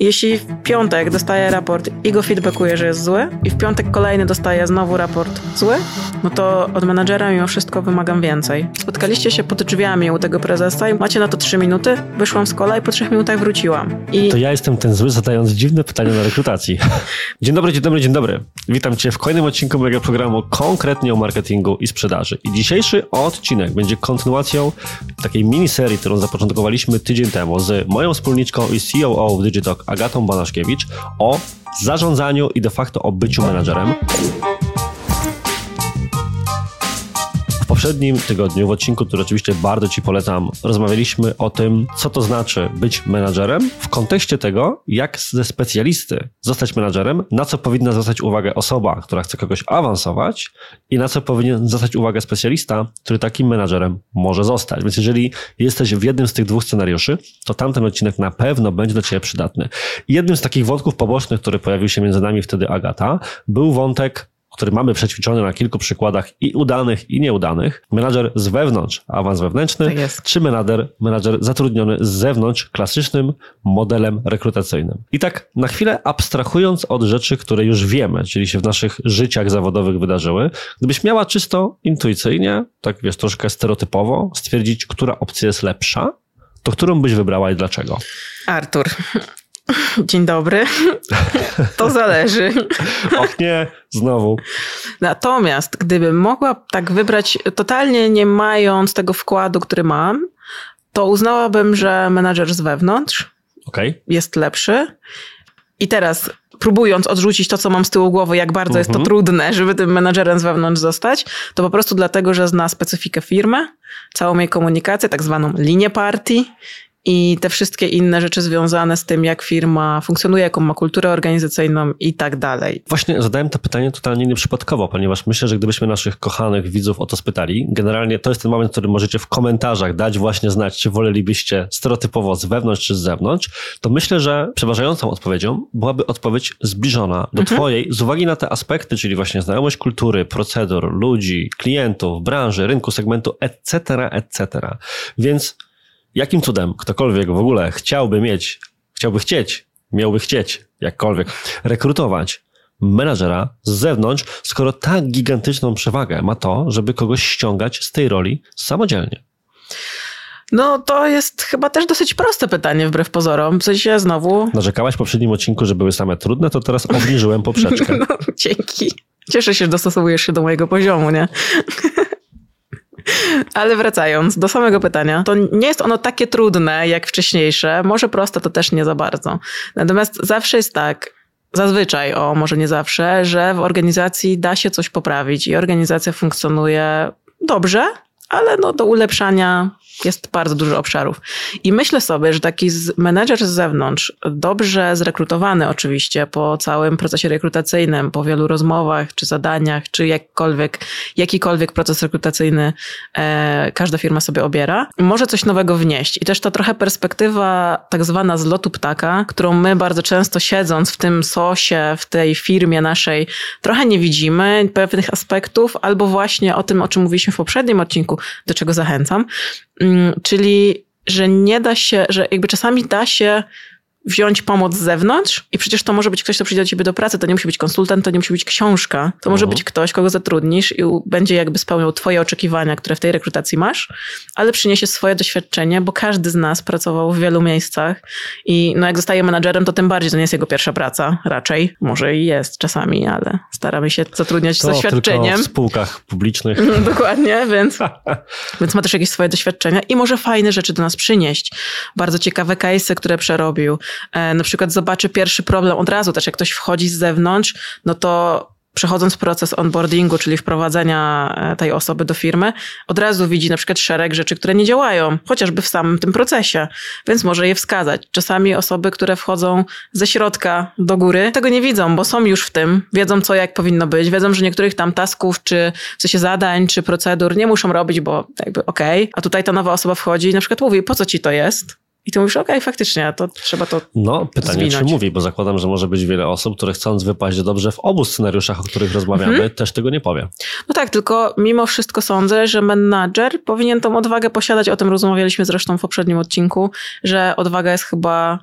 jeśli w piątek dostaję raport i go feedbackuje, że jest zły, i w piątek kolejny dostaję znowu raport zły, no to od menadżera mimo wszystko wymagam więcej. Spotkaliście się pod drzwiami u tego prezesa i macie na to trzy minuty, wyszłam z kola i po trzech minutach wróciłam. I To ja jestem ten zły, zadając dziwne pytania na rekrutacji. Dzień dobry, dzień dobry, dzień dobry. Witam Cię w kolejnym odcinku mojego programu konkretnie o marketingu i sprzedaży. I dzisiejszy odcinek będzie kontynuacją takiej miniserii, którą zapoczątkowaliśmy tydzień temu z moją wspólniczką i COO w Digitalk Agatą Banaszkiewicz o zarządzaniu i de facto o byciu menadżerem. Poprzednim tygodniu, w odcinku, który oczywiście bardzo Ci polecam, rozmawialiśmy o tym, co to znaczy być menadżerem w kontekście tego, jak ze specjalisty zostać menadżerem, na co powinna zwracać uwagę osoba, która chce kogoś awansować i na co powinien zwracać uwagę specjalista, który takim menadżerem może zostać. Więc jeżeli jesteś w jednym z tych dwóch scenariuszy, to tamten odcinek na pewno będzie dla Ciebie przydatny. Jednym z takich wątków pobocznych, który pojawił się między nami wtedy Agata, był wątek który mamy przećwiczony na kilku przykładach i udanych, i nieudanych. Menadżer z wewnątrz, awans wewnętrzny, Tak jest. czy menadżer, menadżer zatrudniony z zewnątrz, klasycznym modelem rekrutacyjnym. I tak na chwilę abstrahując od rzeczy, które już wiemy, czyli się w naszych życiach zawodowych wydarzyły, gdybyś miała czysto intuicyjnie, tak wiesz, troszkę stereotypowo stwierdzić, która opcja jest lepsza, to którą byś wybrała i dlaczego? Artur. Dzień dobry. To zależy. Och nie, znowu. Natomiast gdybym mogła tak wybrać, totalnie nie mając tego wkładu, który mam, to uznałabym, że menadżer z wewnątrz Okej. jest lepszy. I teraz próbując odrzucić to, co mam z tyłu głowy, jak bardzo jest to Mhm. trudne, żeby tym menadżerem z wewnątrz zostać, to po prostu dlatego, że zna specyfikę firmy, całą jej komunikację, tak zwaną linię partii i te wszystkie inne rzeczy związane z tym, jak firma funkcjonuje, jaką ma kulturę organizacyjną i tak dalej. Właśnie zadałem to pytanie totalnie nieprzypadkowo, ponieważ myślę, że gdybyśmy naszych kochanych widzów o to spytali, generalnie to jest ten moment, w którym możecie w komentarzach dać właśnie znać, czy wolelibyście stereotypowo z wewnątrz czy z zewnątrz, to myślę, że przeważającą odpowiedzią byłaby odpowiedź zbliżona do twojej z uwagi na te aspekty, czyli właśnie znajomość kultury, procedur, ludzi, klientów, branży, rynku, segmentu, etc., etc. Więc jakim cudem ktokolwiek w ogóle chciałby mieć, chciałby chcieć, miałby chcieć, jakkolwiek, rekrutować menadżera z zewnątrz, skoro tak gigantyczną przewagę ma to, żeby kogoś ściągać z tej roli samodzielnie? No to jest chyba też dosyć proste pytanie wbrew pozorom. W sensie znowu, Narzekałaś w poprzednim odcinku, że były same trudne, to teraz obniżyłem poprzeczkę. no, dzięki. Cieszę się, że dostosowujesz się do mojego poziomu, nie? Ale wracając do samego pytania, to nie jest ono takie trudne jak wcześniejsze, może proste to też nie za bardzo. Natomiast zawsze jest tak, zazwyczaj, o może nie zawsze, że w organizacji da się coś poprawić i organizacja funkcjonuje dobrze, ale no do ulepszania jest bardzo dużo obszarów. I myślę sobie, że taki menedżer z zewnątrz, dobrze zrekrutowany oczywiście po całym procesie rekrutacyjnym, po wielu rozmowach, czy zadaniach, czy jakkolwiek, jakikolwiek proces rekrutacyjny e, każda firma sobie obiera, może coś nowego wnieść. I też ta trochę perspektywa tak zwana z lotu ptaka, którą my bardzo często siedząc w tym sosie, w tej firmie naszej, trochę nie widzimy pewnych aspektów, albo właśnie o tym, o czym mówiliśmy w poprzednim odcinku, do czego zachęcam, czyli że nie da się, że jakby czasami da się wziąć pomoc z zewnątrz i przecież to może być ktoś, kto przyjdzie do ciebie do pracy, to nie musi być konsultant, to nie musi być książka, to może Mhm. być ktoś, kogo zatrudnisz i będzie jakby spełniał twoje oczekiwania, które w tej rekrutacji masz, ale przyniesie swoje doświadczenie, bo każdy z nas pracował w wielu miejscach i no jak zostaje menadżerem, to tym bardziej to nie jest jego pierwsza praca, raczej. Może i jest czasami, ale staramy się zatrudniać z To tylko doświadczeniem. w spółkach publicznych. No, Dokładnie, więc, więc ma też jakieś swoje doświadczenia i może fajne rzeczy do nas przynieść. Bardzo ciekawe case'y, które przerobił. E, na przykład zobaczy pierwszy problem od razu, też jak ktoś wchodzi z zewnątrz, no to przechodząc proces onboardingu, czyli wprowadzenia e, tej osoby do firmy, od razu widzi na przykład szereg rzeczy, które nie działają, chociażby w samym tym procesie, więc może je wskazać. Czasami osoby, które wchodzą ze środka do góry, tego nie widzą, bo są już w tym, wiedzą co, jak powinno być, wiedzą, że niektórych tam tasków, czy w sensie zadań, czy procedur nie muszą robić, bo jakby okej, a tutaj ta nowa osoba wchodzi i na przykład mówi, po co ci to jest? I ty mówisz, okej, faktycznie, to trzeba to No, pytanie, czy zwinąć. mówi, bo zakładam, że może być wiele osób, które chcąc wypaść dobrze w obu scenariuszach, o których rozmawiamy, Mhm. też tego nie powie. No tak, tylko mimo wszystko sądzę, że menadżer powinien tą odwagę posiadać. O tym rozmawialiśmy zresztą w poprzednim odcinku, że odwaga jest chyba.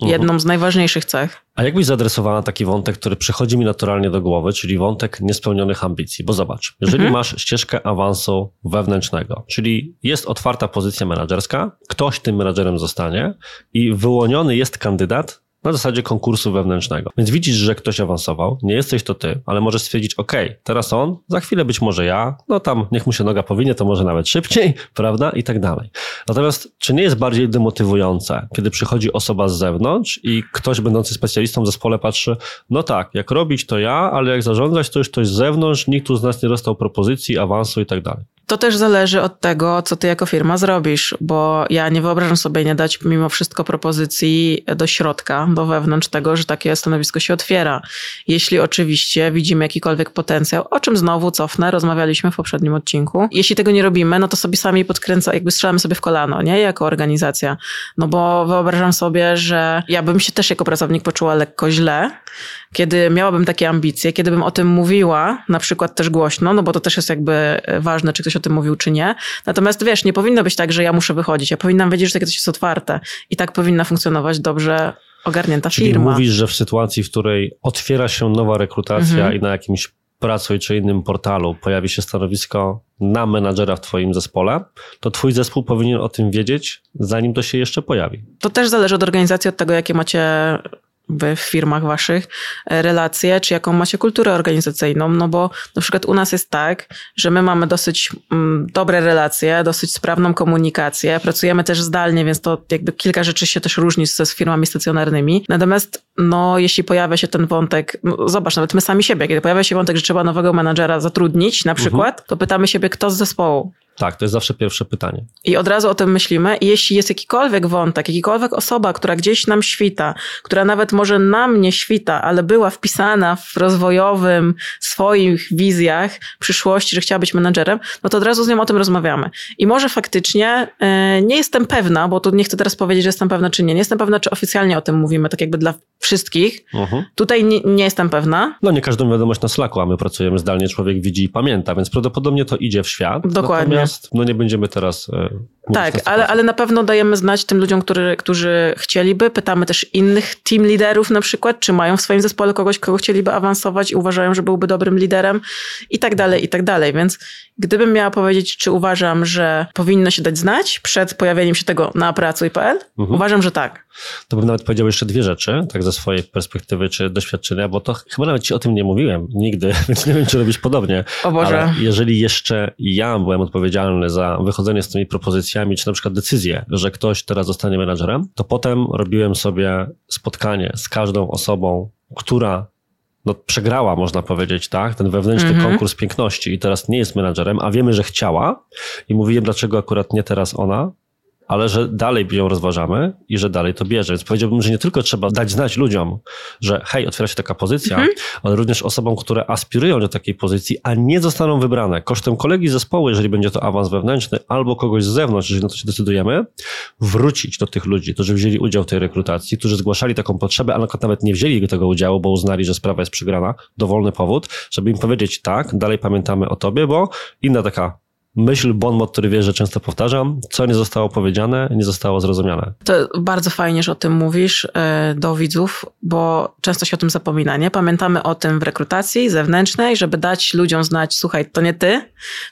Jedną z najważniejszych cech. A jak byś zaadresowała taki wątek, który przychodzi mi naturalnie do głowy, czyli wątek niespełnionych ambicji? Bo zobacz, jeżeli mhm. masz ścieżkę awansu wewnętrznego, czyli jest otwarta pozycja menedżerska, ktoś tym menedżerem zostanie i wyłoniony jest kandydat, na zasadzie konkursu wewnętrznego. Więc widzisz, że ktoś awansował, nie jesteś to ty, ale możesz stwierdzić, ok, teraz on, za chwilę być może ja, no tam niech mu się noga powinie, to może nawet szybciej, prawda? I tak dalej. Natomiast czy nie jest bardziej demotywujące, kiedy przychodzi osoba z zewnątrz i ktoś będący specjalistą w zespole patrzy, no tak, jak robić to ja, ale jak zarządzać to już ktoś z zewnątrz, nikt tu z nas nie dostał propozycji, awansu i tak dalej. To też zależy od tego, co ty jako firma zrobisz, bo ja nie wyobrażam sobie nie dać mimo wszystko propozycji do środka, wewnątrz tego, że takie stanowisko się otwiera. Jeśli oczywiście widzimy jakikolwiek potencjał, o czym znowu cofnę, rozmawialiśmy w poprzednim odcinku. Jeśli tego nie robimy, no to sobie sami podkręca, jakby strzelamy sobie w kolano, nie? Jako organizacja. No bo wyobrażam sobie, że ja bym się też jako pracownik poczuła lekko źle, kiedy miałabym takie ambicje, kiedy bym o tym mówiła, na przykład też głośno, no bo to też jest jakby ważne, czy ktoś o tym mówił, czy nie. Natomiast wiesz, nie powinno być tak, że ja muszę wychodzić. Ja powinnam wiedzieć, że takie coś jest otwarte i tak powinna funkcjonować dobrze ogarnięta Czyli firma. mówisz, że w sytuacji, w której otwiera się nowa rekrutacja mhm. i na jakimś pracuj czy innym portalu pojawi się stanowisko na menadżera w Twoim zespole, to Twój zespół powinien o tym wiedzieć, zanim to się jeszcze pojawi. To też zależy od organizacji, od tego, jakie macie w firmach waszych e, relacje, czy jaką macie kulturę organizacyjną, no bo na przykład u nas jest tak, że my mamy dosyć mm, dobre relacje, dosyć sprawną komunikację, pracujemy też zdalnie, więc to jakby kilka rzeczy się też różni z, z firmami stacjonarnymi. Natomiast no, jeśli pojawia się ten wątek, no, zobacz, nawet my sami siebie, kiedy pojawia się wątek, że trzeba nowego menadżera zatrudnić na przykład, mhm. to pytamy siebie, kto z zespołu tak, to jest zawsze pierwsze pytanie. I od razu o tym myślimy. I jeśli jest jakikolwiek wątek, jakikolwiek osoba, która gdzieś nam świta, która nawet może nam nie świta, ale była wpisana w rozwojowym swoich wizjach przyszłości, że chciała być menadżerem, no to od razu z nią o tym rozmawiamy. I może faktycznie yy, nie jestem pewna, bo tu nie chcę teraz powiedzieć, że jestem pewna czy nie. Nie jestem pewna, czy oficjalnie o tym mówimy, tak jakby dla wszystkich. Uh-huh. Tutaj nie, nie, jestem pewna. No nie każdą wiadomość na Slacku, a my pracujemy zdalnie, człowiek widzi i pamięta, więc prawdopodobnie to idzie w świat. Dokładnie. No nie będziemy teraz... Tak, ale, ale na pewno dajemy znać tym ludziom, który, którzy chcieliby. Pytamy też innych team liderów na przykład, czy mają w swoim zespole kogoś, kogo chcieliby awansować i uważają, że byłby dobrym liderem i tak dalej, i tak dalej. Więc gdybym miała powiedzieć, czy uważam, że powinno się dać znać przed pojawieniem się tego na pracuj.pl, mhm. uważam, że tak. To bym nawet powiedział jeszcze dwie rzeczy, tak ze swojej perspektywy czy doświadczenia, bo to chyba nawet ci o tym nie mówiłem nigdy, więc nie wiem, czy robisz podobnie. O Boże. Ale jeżeli jeszcze ja byłem odpowiedzialny za wychodzenie z tymi propozycjami, czy na przykład decyzję, że ktoś teraz zostanie menadżerem, to potem robiłem sobie spotkanie z każdą osobą, która no, przegrała, można powiedzieć, tak, ten wewnętrzny -hmm. konkurs piękności i teraz nie jest menadżerem, a wiemy, że chciała i mówiłem, dlaczego akurat nie teraz ona, ale że dalej ją rozważamy i że dalej to bierze. Więc powiedziałbym, że nie tylko trzeba dać znać ludziom, że hej, otwiera się taka pozycja, mhm. ale również osobom, które aspirują do takiej pozycji, a nie zostaną wybrane kosztem kolegi zespołu, jeżeli będzie to awans wewnętrzny, albo kogoś z zewnątrz, jeżeli na to się decydujemy, wrócić do tych ludzi, którzy wzięli udział w tej rekrutacji, którzy zgłaszali taką potrzebę, a nawet nie wzięli tego udziału, bo uznali, że sprawa jest przegrana, dowolny powód, żeby im powiedzieć tak, dalej pamiętamy o tobie, bo inna taka myśl, bon który wie, że często powtarzam, co nie zostało powiedziane, nie zostało zrozumiane. To bardzo fajnie, że o tym mówisz e, do widzów, bo często się o tym zapomina, nie? Pamiętamy o tym w rekrutacji zewnętrznej, żeby dać ludziom znać, słuchaj, to nie ty,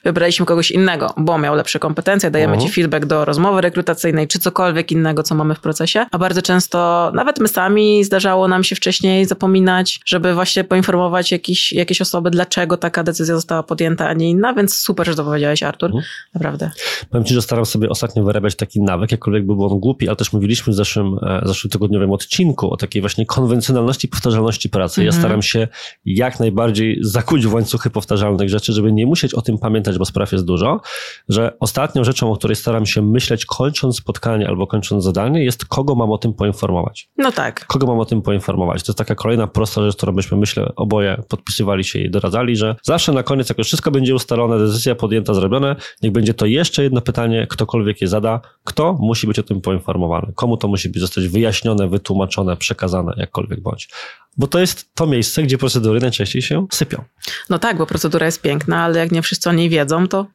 wybraliśmy kogoś innego, bo miał lepsze kompetencje, dajemy uh-huh. ci feedback do rozmowy rekrutacyjnej, czy cokolwiek innego, co mamy w procesie, a bardzo często nawet my sami zdarzało nam się wcześniej zapominać, żeby właśnie poinformować jakieś, jakieś osoby, dlaczego taka decyzja została podjęta, a nie inna, więc super, że to powiedziałeś, Artur. Artur. Mhm. Naprawdę. Powiem Ci, że staram sobie ostatnio wyrabiać taki nawyk, jakkolwiek by był on głupi, ale też mówiliśmy w zeszłym, e, zeszłym tygodniowym odcinku o takiej właśnie konwencjonalności i powtarzalności pracy. Ja mhm. staram się jak najbardziej zakuć w łańcuchy powtarzalnych rzeczy, żeby nie musieć o tym pamiętać, bo spraw jest dużo, że ostatnią rzeczą, o której staram się myśleć kończąc spotkanie albo kończąc zadanie, jest kogo mam o tym poinformować. No tak. Kogo mam o tym poinformować. To jest taka kolejna prosta rzecz, którą byśmy, myślę, oboje podpisywali się i doradzali, że zawsze na koniec, jak już wszystko będzie ustalone, decyzja podjęta, zrobione, niech będzie to jeszcze jedno pytanie, ktokolwiek je zada, kto musi być o tym poinformowany, komu to musi być zostać wyjaśnione, wytłumaczone, przekazane, jakkolwiek bądź. Bo to jest to miejsce, gdzie procedury najczęściej się sypią. No tak, bo procedura jest piękna, ale jak nie wszyscy o niej wiedzą, to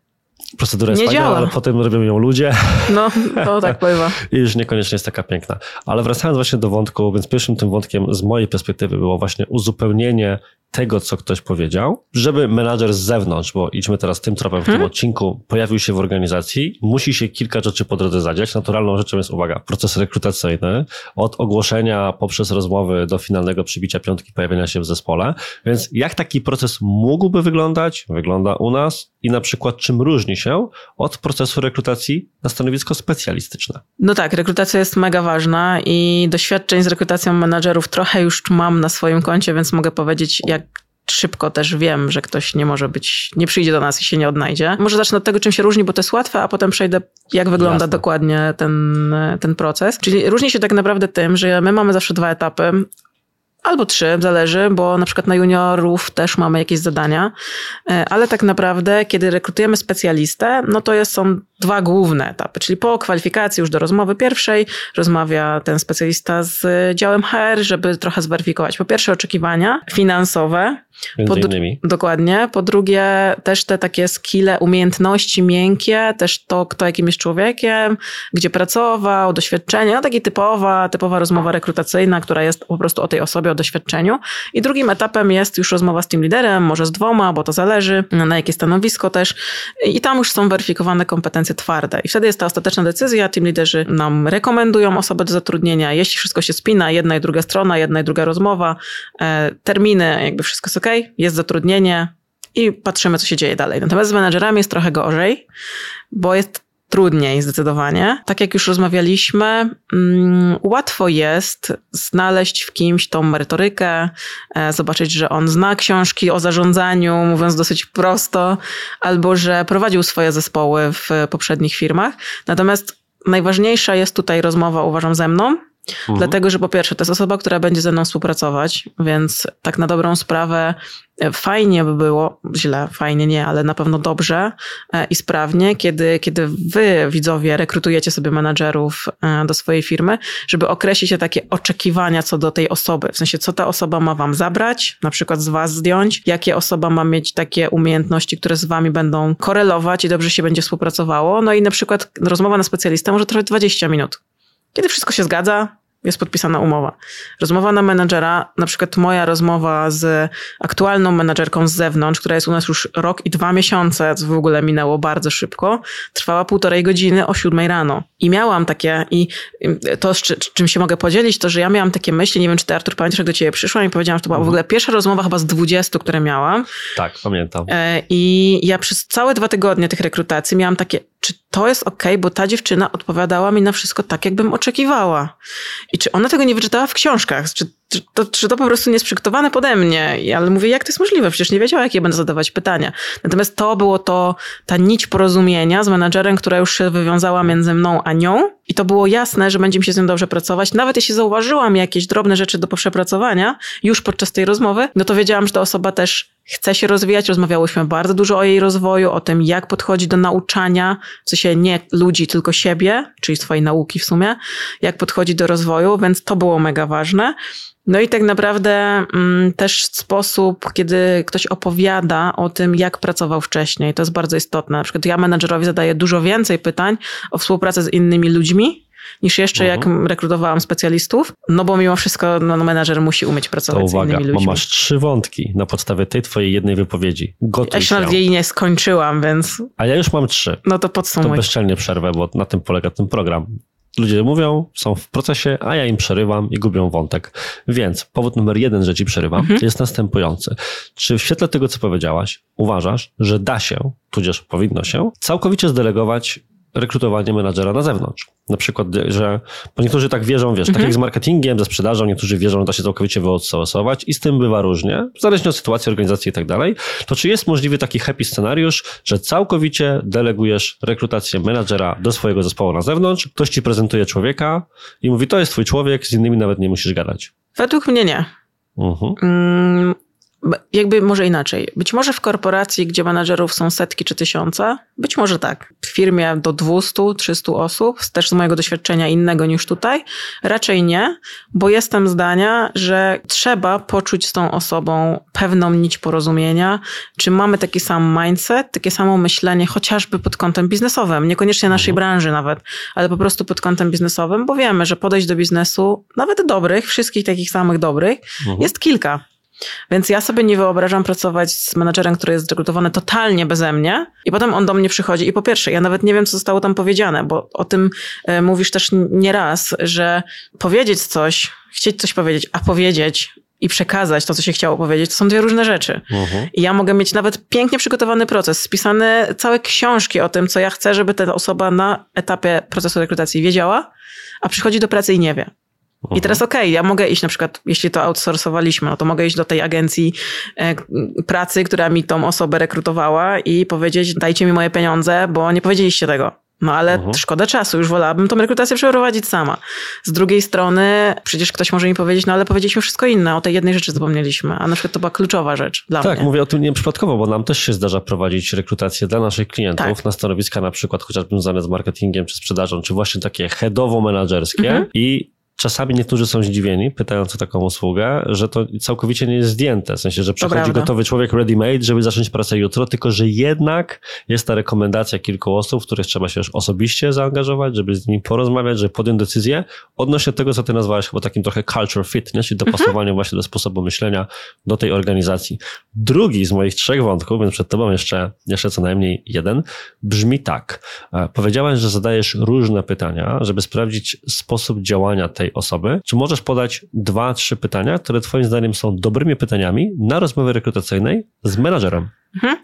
Procedura jest Nie fajna, działa. ale potem robią ją ludzie No, to tak bywa. i już niekoniecznie jest taka piękna. Ale wracając właśnie do wątku, więc pierwszym tym wątkiem z mojej perspektywy było właśnie uzupełnienie tego, co ktoś powiedział, żeby menadżer z zewnątrz, bo idźmy teraz tym tropem w tym odcinku, pojawił się w organizacji, musi się kilka rzeczy po drodze zadziać. Naturalną rzeczą jest, uwaga, proces rekrutacyjny, od ogłoszenia poprzez rozmowy do finalnego przybicia piątki, pojawienia się w zespole. Więc jak taki proces mógłby wyglądać? Wygląda u nas i na przykład czym różni się od procesu rekrutacji na stanowisko specjalistyczne? No tak, rekrutacja jest mega ważna i doświadczeń z rekrutacją menadżerów trochę już mam na swoim koncie, więc mogę powiedzieć, jak szybko też wiem, że ktoś nie może być, nie przyjdzie do nas i się nie odnajdzie. Może zacznę od tego, czym się różni, bo to jest łatwe, a potem przejdę, jak wygląda Jasne. dokładnie ten, ten proces. Czyli różni się tak naprawdę tym, że my mamy zawsze dwa etapy. Albo trzy, zależy, bo na przykład na juniorów też mamy jakieś zadania, E, ale tak naprawdę, kiedy rekrutujemy specjalistę, no to jest, są dwa główne etapy, czyli po kwalifikacji już do rozmowy pierwszej rozmawia ten specjalista z działem HR, żeby trochę zweryfikować po pierwsze oczekiwania finansowe, po. Dokładnie. Po drugie, też te takie skille, umiejętności miękkie, też to, kto jakim jest człowiekiem, gdzie pracował, doświadczenie, no taka typowa, typowa rozmowa rekrutacyjna, która jest po prostu o tej osobie, o doświadczeniu. I drugim etapem jest już rozmowa z team liderem, może z dwoma, bo to zależy, na jakie stanowisko też. I tam już są weryfikowane kompetencje twarde. I wtedy jest ta ostateczna decyzja. Team liderzy nam rekomendują osobę do zatrudnienia. Jeśli wszystko się spina, jedna i druga strona, jedna i druga rozmowa, e, terminy, jakby wszystko jest ok, jest zatrudnienie i patrzymy, co się dzieje dalej. Natomiast z menadżerami jest trochę gorzej, bo jest trudniej zdecydowanie. Tak jak już rozmawialiśmy, mm, łatwo jest znaleźć w kimś tą merytorykę, e, zobaczyć, że on zna książki o zarządzaniu, mówiąc dosyć prosto, albo że prowadził swoje zespoły w poprzednich firmach. Natomiast najważniejsza jest tutaj rozmowa, uważam, ze mną, Mhm. Dlatego, że po pierwsze, to jest osoba, która będzie ze mną współpracować, więc tak na dobrą sprawę e, fajnie by było, źle, fajnie nie, ale na pewno dobrze e, i sprawnie, kiedy, kiedy wy, widzowie, rekrutujecie sobie menadżerów e, do swojej firmy, żeby określić te takie oczekiwania co do tej osoby. W sensie, co ta osoba ma wam zabrać, na przykład z was zdjąć, jakie osoba ma mieć takie umiejętności, które z wami będą korelować i dobrze się będzie współpracowało. No i na przykład rozmowa na specjalistę może trwać 20 minut. Kiedy wszystko się zgadza, jest podpisana umowa. Rozmowa na menedżera, na przykład moja rozmowa z aktualną menedżerką z zewnątrz, która jest u nas już rok i dwa miesiące, co w ogóle minęło bardzo szybko, trwała półtorej godziny o siódmej rano. I miałam takie, i to, z czy, czym się mogę podzielić, to, że ja miałam takie myśli, nie wiem, czy ty, Artur, pamiętasz, jak do ciebie przyszłam i powiedziałam, że to była w ogóle pierwsza rozmowa chyba z 20, które miałam. Tak, pamiętam. E, I ja przez całe dwa tygodnie tych rekrutacji miałam takie, czy to jest ok, bo ta dziewczyna odpowiadała mi na wszystko tak, jakbym oczekiwała. I czy ona tego nie wyczytała w książkach? Czy, to, czy to po prostu nie jest przygotowane pode mnie? Ale mówię, jak to jest możliwe? Przecież nie wiedziała, jakie będę zadawać pytania. Natomiast to było to, ta nić porozumienia z menadżerem, która już się wywiązała między mną a nią. I to było jasne, że będzie mi się z nią dobrze pracować. Nawet jeśli zauważyłam jakieś drobne rzeczy do przepracowania już podczas tej rozmowy, no to wiedziałam, że ta osoba też chce się rozwijać. Rozmawiałyśmy bardzo dużo o jej rozwoju, o tym, jak podchodzi do nauczania, w sensie nie ludzi, tylko siebie, czyli swojej nauki w sumie, jak podchodzi do rozwoju, więc to było mega ważne. No i tak naprawdę mm, też sposób, kiedy ktoś opowiada o tym, jak pracował wcześniej, to jest bardzo istotne. Na przykład ja menadżerowi zadaję dużo więcej pytań o współpracę z innymi ludźmi, niż jeszcze Mhm. jak rekrutowałam specjalistów, no bo mimo wszystko no, no, menadżer musi umieć To pracować z uwaga, innymi bo ludźmi. masz trzy wątki na podstawie tej twojej jednej wypowiedzi. Gotuj Ja się nawet jej nie skończyłam, więc A ja już mam trzy. no to To podsumuj. bezczelnie przerwę, bo na tym polega ten program. Ludzie mówią, są w procesie, a ja im przerywam i gubią wątek. Więc powód numer jeden, że ci przerywam, Mhm. jest następujący. Czy w świetle tego, co powiedziałaś, uważasz, że da się, tudzież powinno się, całkowicie zdelegować rekrutowanie menadżera na zewnątrz? Na przykład, że bo niektórzy tak wierzą, wiesz, tak Mhm. jak z marketingiem, ze sprzedażą, niektórzy wierzą, że da się całkowicie wyoutsourcować i z tym bywa różnie, zależnie od sytuacji, organizacji i tak dalej. To czy jest możliwy taki happy scenariusz, że całkowicie delegujesz rekrutację menadżera do swojego zespołu na zewnątrz, ktoś ci prezentuje człowieka i mówi, to jest twój człowiek, z innymi nawet nie musisz gadać. Według mnie nie. Mhm. Mm, jakby może inaczej. Być może w korporacji, gdzie menadżerów są setki czy tysiące, być może tak. W firmie do 200, 300 osób, też z mojego doświadczenia innego niż tutaj, raczej nie, bo jestem zdania, że trzeba poczuć z tą osobą pewną nić porozumienia, czy mamy taki sam mindset, takie samo myślenie, chociażby pod kątem biznesowym, niekoniecznie naszej mhm. branży nawet, ale po prostu pod kątem biznesowym, bo wiemy, że podejść do biznesu, nawet dobrych, wszystkich takich samych dobrych, mhm. jest kilka. Więc ja sobie nie wyobrażam pracować z menadżerem, który jest zrekrutowany totalnie beze mnie i potem on do mnie przychodzi i po pierwsze, ja nawet nie wiem, co zostało tam powiedziane, bo o tym e, mówisz też nieraz, że powiedzieć coś, chcieć coś powiedzieć, a powiedzieć i przekazać to, co się chciało powiedzieć, to są dwie różne rzeczy. Uh-huh. I ja mogę mieć nawet pięknie przygotowany proces, spisane całe książki o tym, co ja chcę, żeby ta osoba na etapie procesu rekrutacji wiedziała, a przychodzi do pracy i nie wie. I teraz okej, okay, ja mogę iść na przykład, jeśli to outsourcowaliśmy, no to mogę iść do tej agencji e, pracy, która mi tą osobę rekrutowała i powiedzieć, dajcie mi moje pieniądze, bo nie powiedzieliście tego. No ale uh-huh. szkoda czasu, już wolałabym tą rekrutację przeprowadzić sama. Z drugiej strony, przecież ktoś może mi powiedzieć, no ale powiedzieliśmy wszystko inne, o tej jednej rzeczy zapomnieliśmy, a na przykład to była kluczowa rzecz dla tak, mnie. Tak, mówię o tym nieprzypadkowo, bo nam też się zdarza prowadzić rekrutację dla naszych klientów tak. na stanowiska na przykład chociażby związane z marketingiem czy sprzedażą, czy właśnie takie headowo-menadżerskie uh-huh. i Czasami niektórzy są zdziwieni, pytając o taką usługę, że to całkowicie nie jest zdjęte. W sensie, że przychodzi gotowy człowiek ready-made, żeby zacząć pracę jutro, tylko że jednak jest ta rekomendacja kilku osób, w których trzeba się już osobiście zaangażować, żeby z nimi porozmawiać, żeby podjąć decyzję odnośnie tego, co ty nazwałeś chyba takim trochę culture fit, nie? czyli dopasowanie mhm. właśnie do sposobu myślenia do tej organizacji. Drugi z moich trzech wątków, więc przed tobą jeszcze, jeszcze co najmniej jeden, brzmi tak. E, powiedziałaś, że zadajesz różne pytania, żeby sprawdzić sposób działania tej osoby. Czy możesz podać dwa, trzy pytania, które Twoim zdaniem są dobrymi pytaniami na rozmowie rekrutacyjnej z menadżerem? Mhm.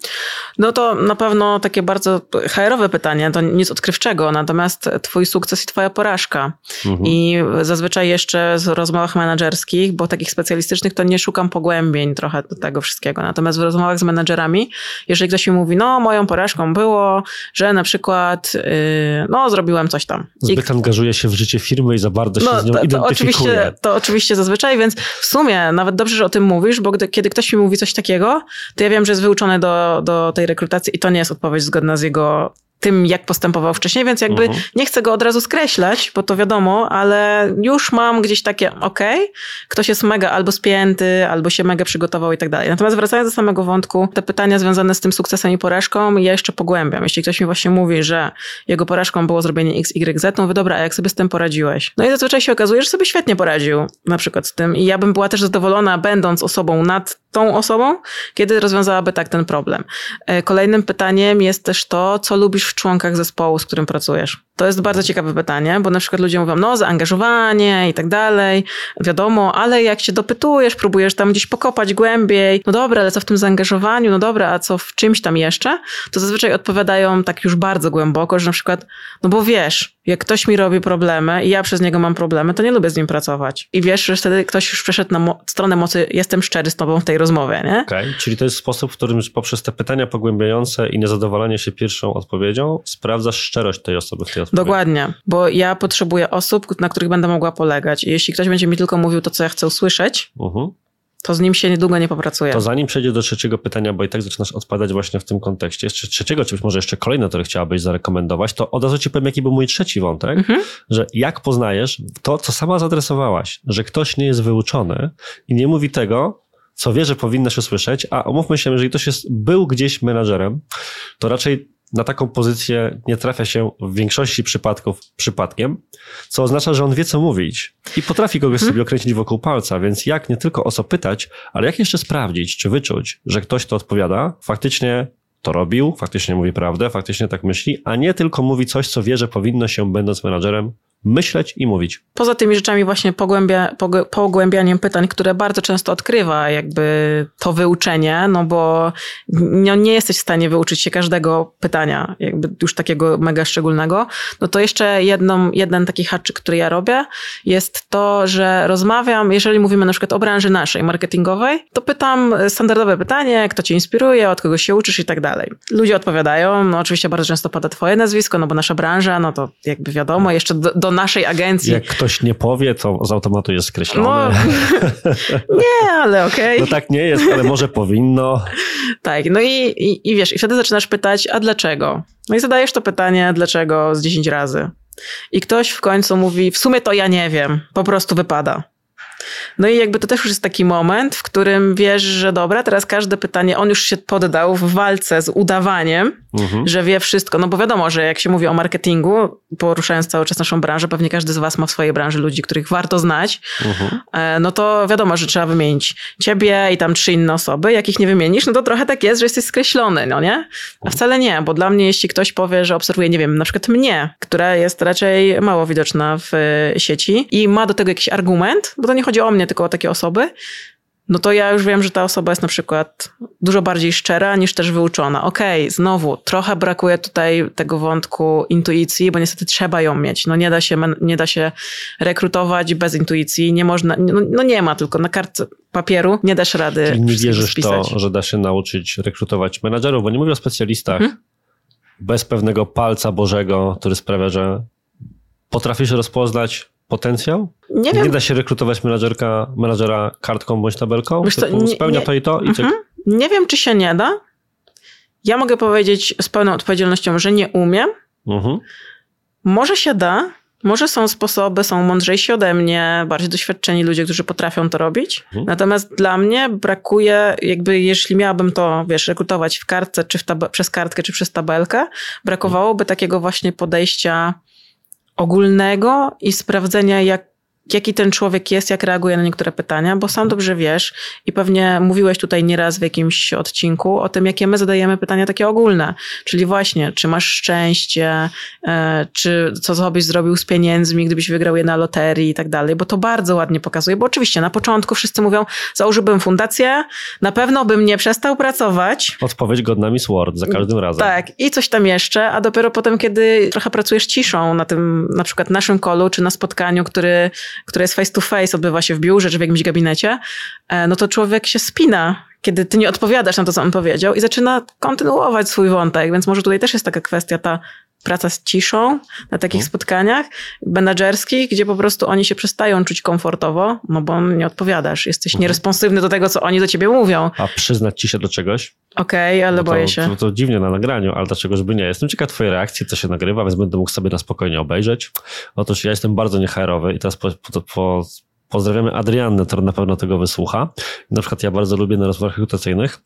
No to na pewno takie bardzo HR-owe pytanie, to nic odkrywczego, natomiast twój sukces i twoja porażka. Mhm. I zazwyczaj jeszcze w rozmowach menedżerskich, bo takich specjalistycznych, to nie szukam pogłębień trochę do tego wszystkiego. Natomiast w rozmowach z menedżerami, jeżeli ktoś mi mówi, no moją porażką było, że na przykład, yy, no zrobiłem coś tam. Zbyt I... angażuje się w życie firmy i za bardzo się no, z nią to, to oczywiście, to oczywiście zazwyczaj, więc w sumie nawet dobrze, że o tym mówisz, bo gdy, kiedy ktoś mi mówi coś takiego, to ja wiem, że jest wyuczony do, do tej rekrutacji i to nie jest odpowiedź zgodna z jego tym, jak postępował wcześniej, więc jakby uh-huh. nie chcę go od razu skreślać, bo to wiadomo, ale już mam gdzieś takie, okej, okay, ktoś jest mega albo spięty, albo się mega przygotował i tak dalej. Natomiast wracając do samego wątku, te pytania związane z tym sukcesem i porażką, ja jeszcze pogłębiam. Jeśli ktoś mi właśnie mówi, że jego porażką było zrobienie X, Y, Z, to mówię, dobra, a jak sobie z tym poradziłeś? No i zazwyczaj się okazuje, że sobie świetnie poradził na przykład z tym i ja bym była też zadowolona, będąc osobą nad tą osobą, kiedy rozwiązałaby tak ten problem. E, kolejnym pytaniem jest też to, co lubisz w członkach zespołu, z którym pracujesz. To jest bardzo ciekawe pytanie, bo na przykład ludzie mówią, no zaangażowanie i tak dalej, wiadomo, ale jak się dopytujesz, próbujesz tam gdzieś pokopać głębiej, no dobra, ale co w tym zaangażowaniu, no dobra, a co w czymś tam jeszcze, to zazwyczaj odpowiadają tak już bardzo głęboko, że na przykład, no bo wiesz, jak ktoś mi robi problemy i ja przez niego mam problemy, to nie lubię z nim pracować. I wiesz, że wtedy ktoś już przeszedł na mo- stronę mocy, jestem szczery z tobą w tej rozmowie, nie? Okej, okay. czyli to jest sposób, w którym poprzez te pytania pogłębiające i niezadowolenie się pierwszą odpowiedzią sprawdzasz szczerość tej osoby w tej odpowiedzi. Dokładnie, bo ja potrzebuję osób, na których będę mogła polegać. I jeśli ktoś będzie mi tylko mówił to, co ja chcę usłyszeć, uh-huh to z nim się niedługo nie popracuje. To zanim przejdzie do trzeciego pytania, bo i tak zaczynasz odpadać właśnie w tym kontekście, jeszcze trzeciego, czy być może jeszcze kolejne, które chciałabyś zarekomendować, to od razu ci powiem, jaki był mój trzeci wątek, mhm. że jak poznajesz to, co sama zadresowałaś, że ktoś nie jest wyuczony i nie mówi tego, co wie, że powinnaś usłyszeć, a omówmy się, jeżeli ktoś jest, był gdzieś menadżerem, to raczej na taką pozycję nie trafia się w większości przypadków przypadkiem, co oznacza, że on wie, co mówić i potrafi kogoś sobie okręcić wokół palca, więc jak nie tylko o co pytać, ale jak jeszcze sprawdzić, czy wyczuć, że ktoś to odpowiada, faktycznie to robił, faktycznie mówi prawdę, faktycznie tak myśli, a nie tylko mówi coś, co wie, że powinno się, będąc menadżerem, myśleć i mówić. Poza tymi rzeczami właśnie pogłębia, pogłębianiem pytań, które bardzo często odkrywa jakby to wyuczenie, no bo no nie jesteś w stanie wyuczyć się każdego pytania, jakby już takiego mega szczególnego, no to jeszcze jedną, jeden taki haczyk, który ja robię, jest to, że rozmawiam, jeżeli mówimy na przykład o branży naszej, marketingowej, to pytam standardowe pytanie, kto cię inspiruje, od kogo się uczysz i tak dalej. Ludzie odpowiadają, no oczywiście bardzo często pada twoje nazwisko, no bo nasza branża, no to jakby wiadomo, jeszcze do, do do naszej agencji. Jak ktoś nie powie, to z automatu jest skreślony. No, nie, ale okej. Okay. No tak nie jest, ale może powinno. Tak, no i, i, i wiesz, i wtedy zaczynasz pytać, a dlaczego? No i zadajesz to pytanie, dlaczego z 10 razy. I ktoś w końcu mówi, w sumie to ja nie wiem, po prostu wypada. No i jakby to też już jest taki moment, w którym wiesz, że dobra, teraz każde pytanie, on już się poddał w walce z udawaniem, mhm. że wie wszystko. No bo wiadomo, że jak się mówi o marketingu, poruszając cały czas naszą branżę, pewnie każdy z was ma w swojej branży ludzi, których warto znać, mhm. E, no to wiadomo, że trzeba wymienić ciebie i tam trzy inne osoby. Jak ich nie wymienisz, no to trochę tak jest, że jesteś skreślony, no nie? A wcale nie, bo dla mnie, jeśli ktoś powie, że obserwuje, nie wiem, na przykład mnie, która jest raczej mało widoczna w e, sieci i ma do tego jakiś argument, bo to nie chodzi o mnie, tylko o takie osoby, no to ja już wiem, że ta osoba jest na przykład dużo bardziej szczera niż też wyuczona. Okej, okay, znowu, trochę brakuje tutaj tego wątku intuicji, bo niestety trzeba ją mieć. No nie da się, nie da się rekrutować bez intuicji, nie można, no, no nie ma tylko na kartce papieru, nie dasz rady Czyli nie wierzysz spisać. to, że da się nauczyć rekrutować menadżerów, bo nie mówię o specjalistach, hmm? bez pewnego palca Bożego, który sprawia, że potrafisz rozpoznać potencjał? Nie, nie da się rekrutować menadżerka, menadżera kartką bądź tabelką? Wiesz co, nie, spełnia nie, to i to? I mhm. Nie wiem, czy się nie da. Ja mogę powiedzieć z pełną odpowiedzialnością, że nie umiem. Mhm. Może się da. Może są sposoby, są mądrzejsi ode mnie, bardziej doświadczeni ludzie, którzy potrafią to robić. Mhm. Natomiast dla mnie brakuje, jakby jeśli miałabym to, wiesz, rekrutować w kartce, czy w przez kartkę, czy przez tabelkę, brakowałoby takiego właśnie podejścia ogólnego i sprawdzenia, jak jaki ten człowiek jest, jak reaguje na niektóre pytania, bo sam dobrze wiesz i pewnie mówiłeś tutaj nieraz w jakimś odcinku o tym, jakie my zadajemy pytania takie ogólne. Czyli właśnie, czy masz szczęście, e, czy co byś zrobił z pieniędzmi, gdybyś wygrał je na loterii i tak dalej, bo to bardzo ładnie pokazuje, bo oczywiście na początku wszyscy mówią, założyłbym fundację, na pewno bym nie przestał pracować. Odpowiedź godna Miss Word za każdym razem. Tak, i coś tam jeszcze, a dopiero potem, kiedy trochę pracujesz ciszą na tym, na przykład naszym kolu, czy na spotkaniu, który które jest face to face, odbywa się w biurze czy w jakimś gabinecie, e, no to człowiek się spina, kiedy ty nie odpowiadasz na to, co on powiedział i zaczyna kontynuować swój wątek, więc może tutaj też jest taka kwestia ta praca z ciszą na takich mhm. spotkaniach menedżerskich, gdzie po prostu oni się przestają czuć komfortowo, no bo nie odpowiadasz, jesteś mhm. nieresponsywny do tego, co oni do ciebie mówią. A przyznać ci się do czegoś? Okej, okay, ale to, boję się. To, to, dziwnie na nagraniu, ale dlaczego żeby nie? Jestem ciekaw twojej reakcji, co się nagrywa, więc będę mógł sobie na spokojnie obejrzeć. Otóż ja jestem bardzo nieherowy i teraz po, po, po pozdrawiamy Adriannę, która na pewno tego wysłucha. Na przykład ja bardzo lubię na rozmowach rekrutacyjnych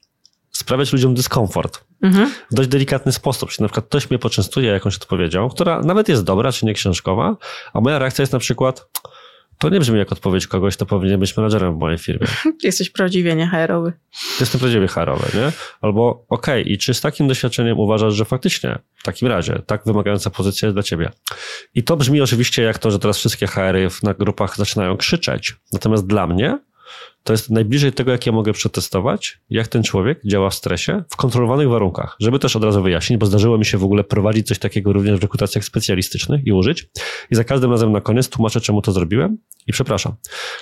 sprawiać ludziom dyskomfort. Mhm. W dość delikatny sposób. Czyli na przykład ktoś mnie poczęstuje jakąś odpowiedzią, która nawet jest dobra, czy nie książkowa, a moja reakcja jest na przykład, to nie brzmi jak odpowiedź kogoś, to powinien być menadżerem w mojej firmie. Jesteś prawdziwie nie HR-owy. Jestem prawdziwie HR-owy, nie? Albo okej, okay, i czy z takim doświadczeniem uważasz, że faktycznie w takim razie tak wymagająca pozycja jest dla ciebie? I to brzmi oczywiście jak to, że teraz wszystkie HR-y na grupach zaczynają krzyczeć. Natomiast dla mnie to jest najbliżej tego, jak ja mogę przetestować, jak ten człowiek działa w stresie w kontrolowanych warunkach. Żeby też od razu wyjaśnić, bo zdarzyło mi się w ogóle prowadzić coś takiego również w rekrutacjach specjalistycznych i użyć. I za każdym razem na koniec tłumaczę, czemu to zrobiłem i przepraszam.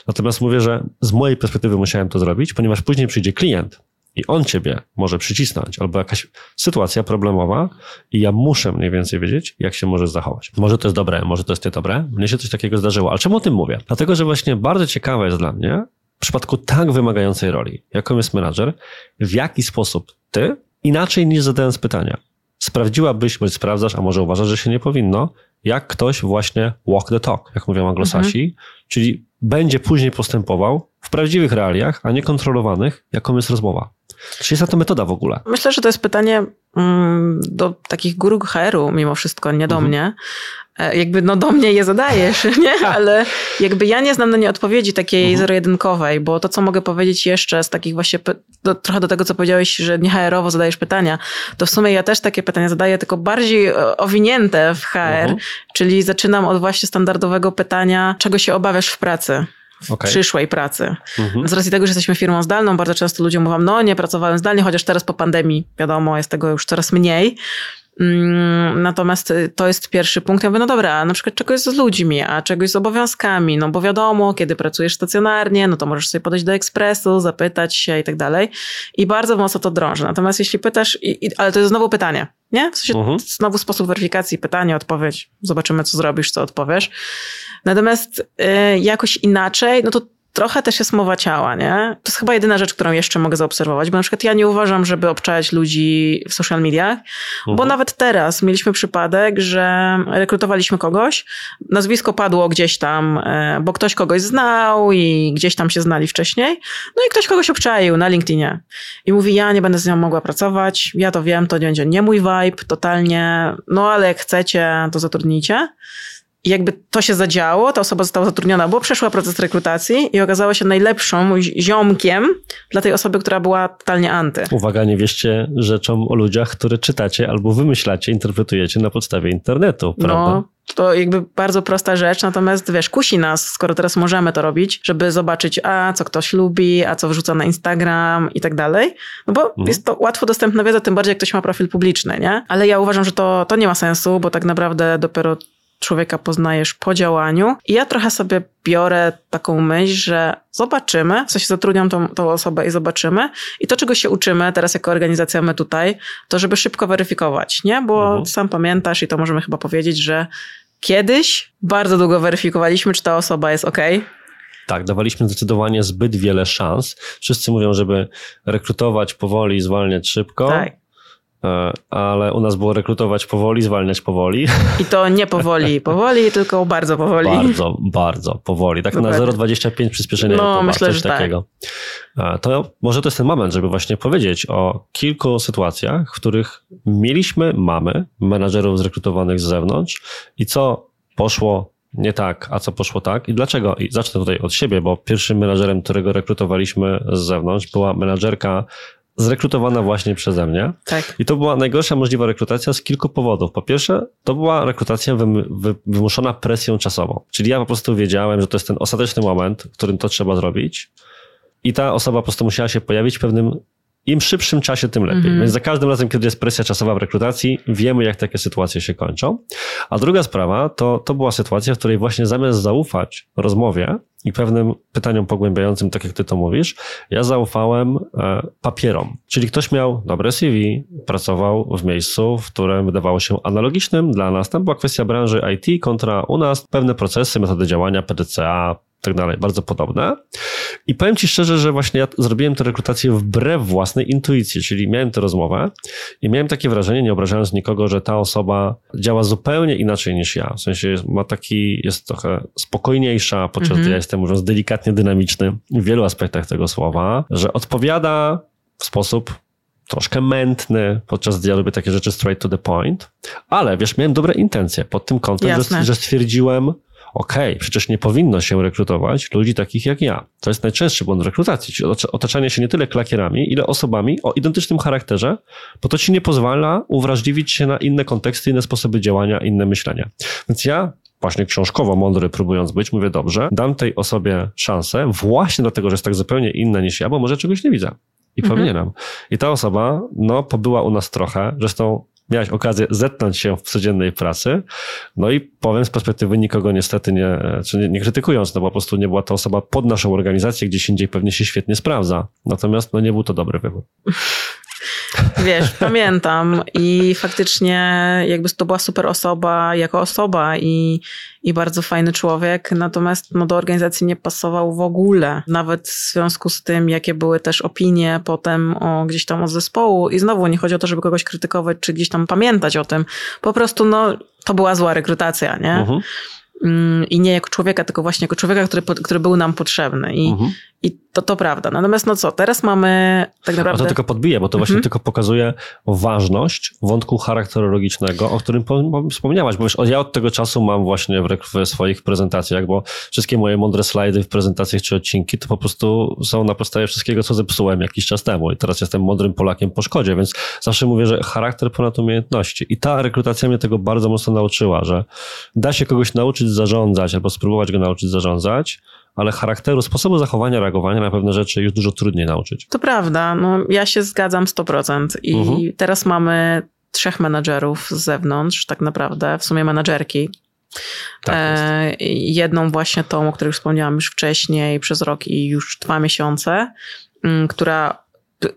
Natomiast mówię, że z mojej perspektywy musiałem to zrobić, ponieważ później przyjdzie klient i on ciebie może przycisnąć, albo jakaś sytuacja problemowa i ja muszę mniej więcej wiedzieć, jak się możesz zachować. Może to jest dobre, może to jest niedobre. Mnie się coś takiego zdarzyło. Ale czemu o tym mówię? Dlatego, że właśnie bardzo ciekawe jest dla mnie, w przypadku tak wymagającej roli, jaką jest menadżer, w jaki sposób ty, inaczej niż zadając pytania, sprawdziłabyś, bądź sprawdzasz, a może uważasz, że się nie powinno, jak ktoś właśnie walk the talk, jak mówią anglosasi, mhm. czyli będzie później postępował w prawdziwych realiach, a nie kontrolowanych, jaką jest rozmowa. Czy jest na to metoda w ogóle? Myślę, że to jest pytanie mm, do takich guru HR-u mimo wszystko, nie do mhm. mnie. E, jakby no do mnie je zadajesz, nie? Ale jakby ja nie znam na nie odpowiedzi takiej mhm. zero-jedynkowej, bo to, co mogę powiedzieć jeszcze z takich właśnie, do, trochę do tego, co powiedziałeś, że nie HR-owo zadajesz pytania, to w sumie ja też takie pytania zadaję, tylko bardziej e, owinięte w HR, mhm. czyli zaczynam od właśnie standardowego pytania, czego się obawiasz w pracy? Okay. przyszłej pracy. Mhm. Z racji tego, że jesteśmy firmą zdalną, bardzo często ludzie mówią, no nie pracowałem zdalnie, chociaż teraz po pandemii, wiadomo, jest tego już coraz mniej. Mm, natomiast y, to jest pierwszy punkt. Ja mówię, no dobra, na przykład czegoś z ludźmi, a czegoś z obowiązkami, no bo wiadomo, kiedy pracujesz stacjonarnie, no to możesz sobie podejść do ekspresu, zapytać się i tak dalej. I bardzo mocno to drąży. Natomiast jeśli pytasz, i, i, ale to jest znowu pytanie, nie? W sensie mhm. znowu sposób weryfikacji, pytanie, odpowiedź, zobaczymy, co zrobisz, co odpowiesz. Natomiast y, jakoś inaczej, no to trochę też jest mowa ciała, nie? To jest chyba jedyna rzecz, którą jeszcze mogę zaobserwować, bo na przykład ja nie uważam, żeby obczać ludzi w social mediach, mhm. bo nawet teraz mieliśmy przypadek, że rekrutowaliśmy kogoś, nazwisko padło gdzieś tam, e, bo ktoś kogoś znał i gdzieś tam się znali wcześniej, no i ktoś kogoś obczaił na LinkedInie i mówi, ja nie będę z nią mogła pracować, ja to wiem, to nie będzie nie mój vibe, totalnie, no ale jak chcecie, to zatrudnijcie. I jakby to się zadziało, ta osoba została zatrudniona, bo przeszła proces rekrutacji i okazała się najlepszą ziomkiem dla tej osoby, która była totalnie anty. Uwaga, nie wieście rzeczom o ludziach, które czytacie albo wymyślacie, interpretujecie na podstawie internetu, no, prawda? No, to jakby bardzo prosta rzecz, natomiast wiesz, kusi nas, skoro teraz możemy to robić, żeby zobaczyć, a co ktoś lubi, a co wrzuca na Instagram i tak dalej. No bo mhm. jest to łatwo dostępna wiedza, tym bardziej jak ktoś ma profil publiczny, nie? Ale ja uważam, że to, to nie ma sensu, bo tak naprawdę dopiero człowieka poznajesz po działaniu. I ja trochę sobie biorę taką myśl, że zobaczymy, w sensie zatrudniam tą, tą osobę i zobaczymy. I to, czego się uczymy teraz jako organizacja my tutaj, to żeby szybko weryfikować, nie? Bo mhm. sam pamiętasz i to możemy chyba powiedzieć, że kiedyś bardzo długo weryfikowaliśmy, czy ta osoba jest ok. Tak, dawaliśmy zdecydowanie zbyt wiele szans. Wszyscy mówią, żeby rekrutować powoli i zwalniać szybko. Tak. E, ale u nas było rekrutować powoli, zwalniać powoli. I to nie powoli, powoli, tylko bardzo powoli. Bardzo, bardzo powoli. Tak Dokładnie. na 0,25 przyspieszenia no, myślę, coś że tak. takiego. Tak. To może to jest ten moment, żeby właśnie powiedzieć o kilku sytuacjach, w których mieliśmy, mamy menadżerów zrekrutowanych z zewnątrz i co poszło nie tak, a co poszło tak i dlaczego. I zacznę tutaj od siebie, bo pierwszym menadżerem, którego rekrutowaliśmy z zewnątrz była menadżerka zrekrutowana właśnie przeze mnie. Tak. I to była najgorsza możliwa rekrutacja z kilku powodów. Po pierwsze, to była rekrutacja wymuszona presją czasową. Czyli ja po prostu wiedziałem, że to jest ten ostateczny moment, w którym to trzeba zrobić. I ta osoba po prostu musiała się pojawić w pewnym im szybszym czasie, tym lepiej. -hmm. Więc za każdym razem, kiedy jest presja czasowa w rekrutacji, wiemy, jak takie sytuacje się kończą. A druga sprawa to, to była sytuacja, w której właśnie zamiast zaufać rozmowie i pewnym pytaniom pogłębiającym, tak jak ty to mówisz, ja zaufałem e, papierom. Czyli ktoś miał dobre CV, pracował w miejscu, w którym wydawało się analogicznym dla nas. Tam była kwestia branży IT kontra u nas pewne procesy, metody działania, PDCA, tak dalej, bardzo podobne. I powiem Ci szczerze, że właśnie ja zrobiłem tę rekrutację wbrew własnej intuicji, czyli miałem tę rozmowę i miałem takie wrażenie, nie obrażając nikogo, że ta osoba działa zupełnie inaczej niż ja. W sensie ma taki, jest trochę spokojniejsza, podczas gdy ja jestem, mówiąc delikatnie dynamiczny w wielu aspektach tego słowa, że odpowiada w sposób troszkę mętny, podczas gdy ja lubię takie rzeczy straight to the point, ale wiesz, miałem dobre intencje pod tym kątem, że, że stwierdziłem, okej, okay, przecież nie powinno się rekrutować ludzi takich jak ja. To jest najczęstszy błąd rekrutacji, czyli otaczanie się nie tyle klakierami, ile osobami o identycznym charakterze, bo to ci nie pozwala uwrażliwić się na inne konteksty, inne sposoby działania, inne myślenia. Więc ja właśnie książkowo mądry próbując być, mówię dobrze, dam tej osobie szansę właśnie dlatego, że jest tak zupełnie inna niż ja, bo może czegoś nie widzę. I mhm. powinienem. I ta osoba, no, pobyła u nas trochę, zresztą miałeś okazję zetknąć się w codziennej pracy. No i powiem z perspektywy nikogo niestety nie, czy nie, nie krytykując, no bo po prostu nie była to osoba pod naszą organizację, gdzieś indziej pewnie się świetnie sprawdza. Natomiast no nie był to dobry wybór. Wiesz, pamiętam i faktycznie jakby to była super osoba jako osoba i, i bardzo fajny człowiek, natomiast no, do organizacji nie pasował w ogóle, nawet w związku z tym, jakie były też opinie potem o gdzieś tam od zespołu i znowu nie chodzi o to, żeby kogoś krytykować, czy gdzieś tam pamiętać o tym, po prostu no to była zła rekrutacja, nie? Uh mhm. -huh. Mm, i nie jako człowieka, tylko właśnie jako człowieka, który, który był nam potrzebny. I, mhm. I to, to prawda. Natomiast no co, teraz mamy tak naprawdę... A to tylko podbije, bo to właśnie mhm. tylko pokazuje ważność wątku charakterologicznego, o którym wspomniałaś, bo wiesz, ja od tego czasu mam właśnie w, swoich prezentacjach, bo wszystkie moje mądre slajdy w prezentacjach czy odcinki to po prostu są na podstawie wszystkiego, co zepsułem jakiś czas temu i teraz jestem mądrym Polakiem po szkodzie, więc zawsze mówię, że charakter ponad umiejętności i ta rekrutacja mnie tego bardzo mocno nauczyła, że da się kogoś nauczyć zarządzać albo spróbować go nauczyć zarządzać, ale charakteru, sposobu zachowania, reagowania na pewne rzeczy już dużo trudniej nauczyć. To prawda, no ja się zgadzam 100% i mhm. teraz mamy trzech menadżerów z zewnątrz, tak naprawdę, w sumie menadżerki. Tak e, jedną właśnie tą, o której wspomniałam już wcześniej, przez rok i już dwa miesiące, m, która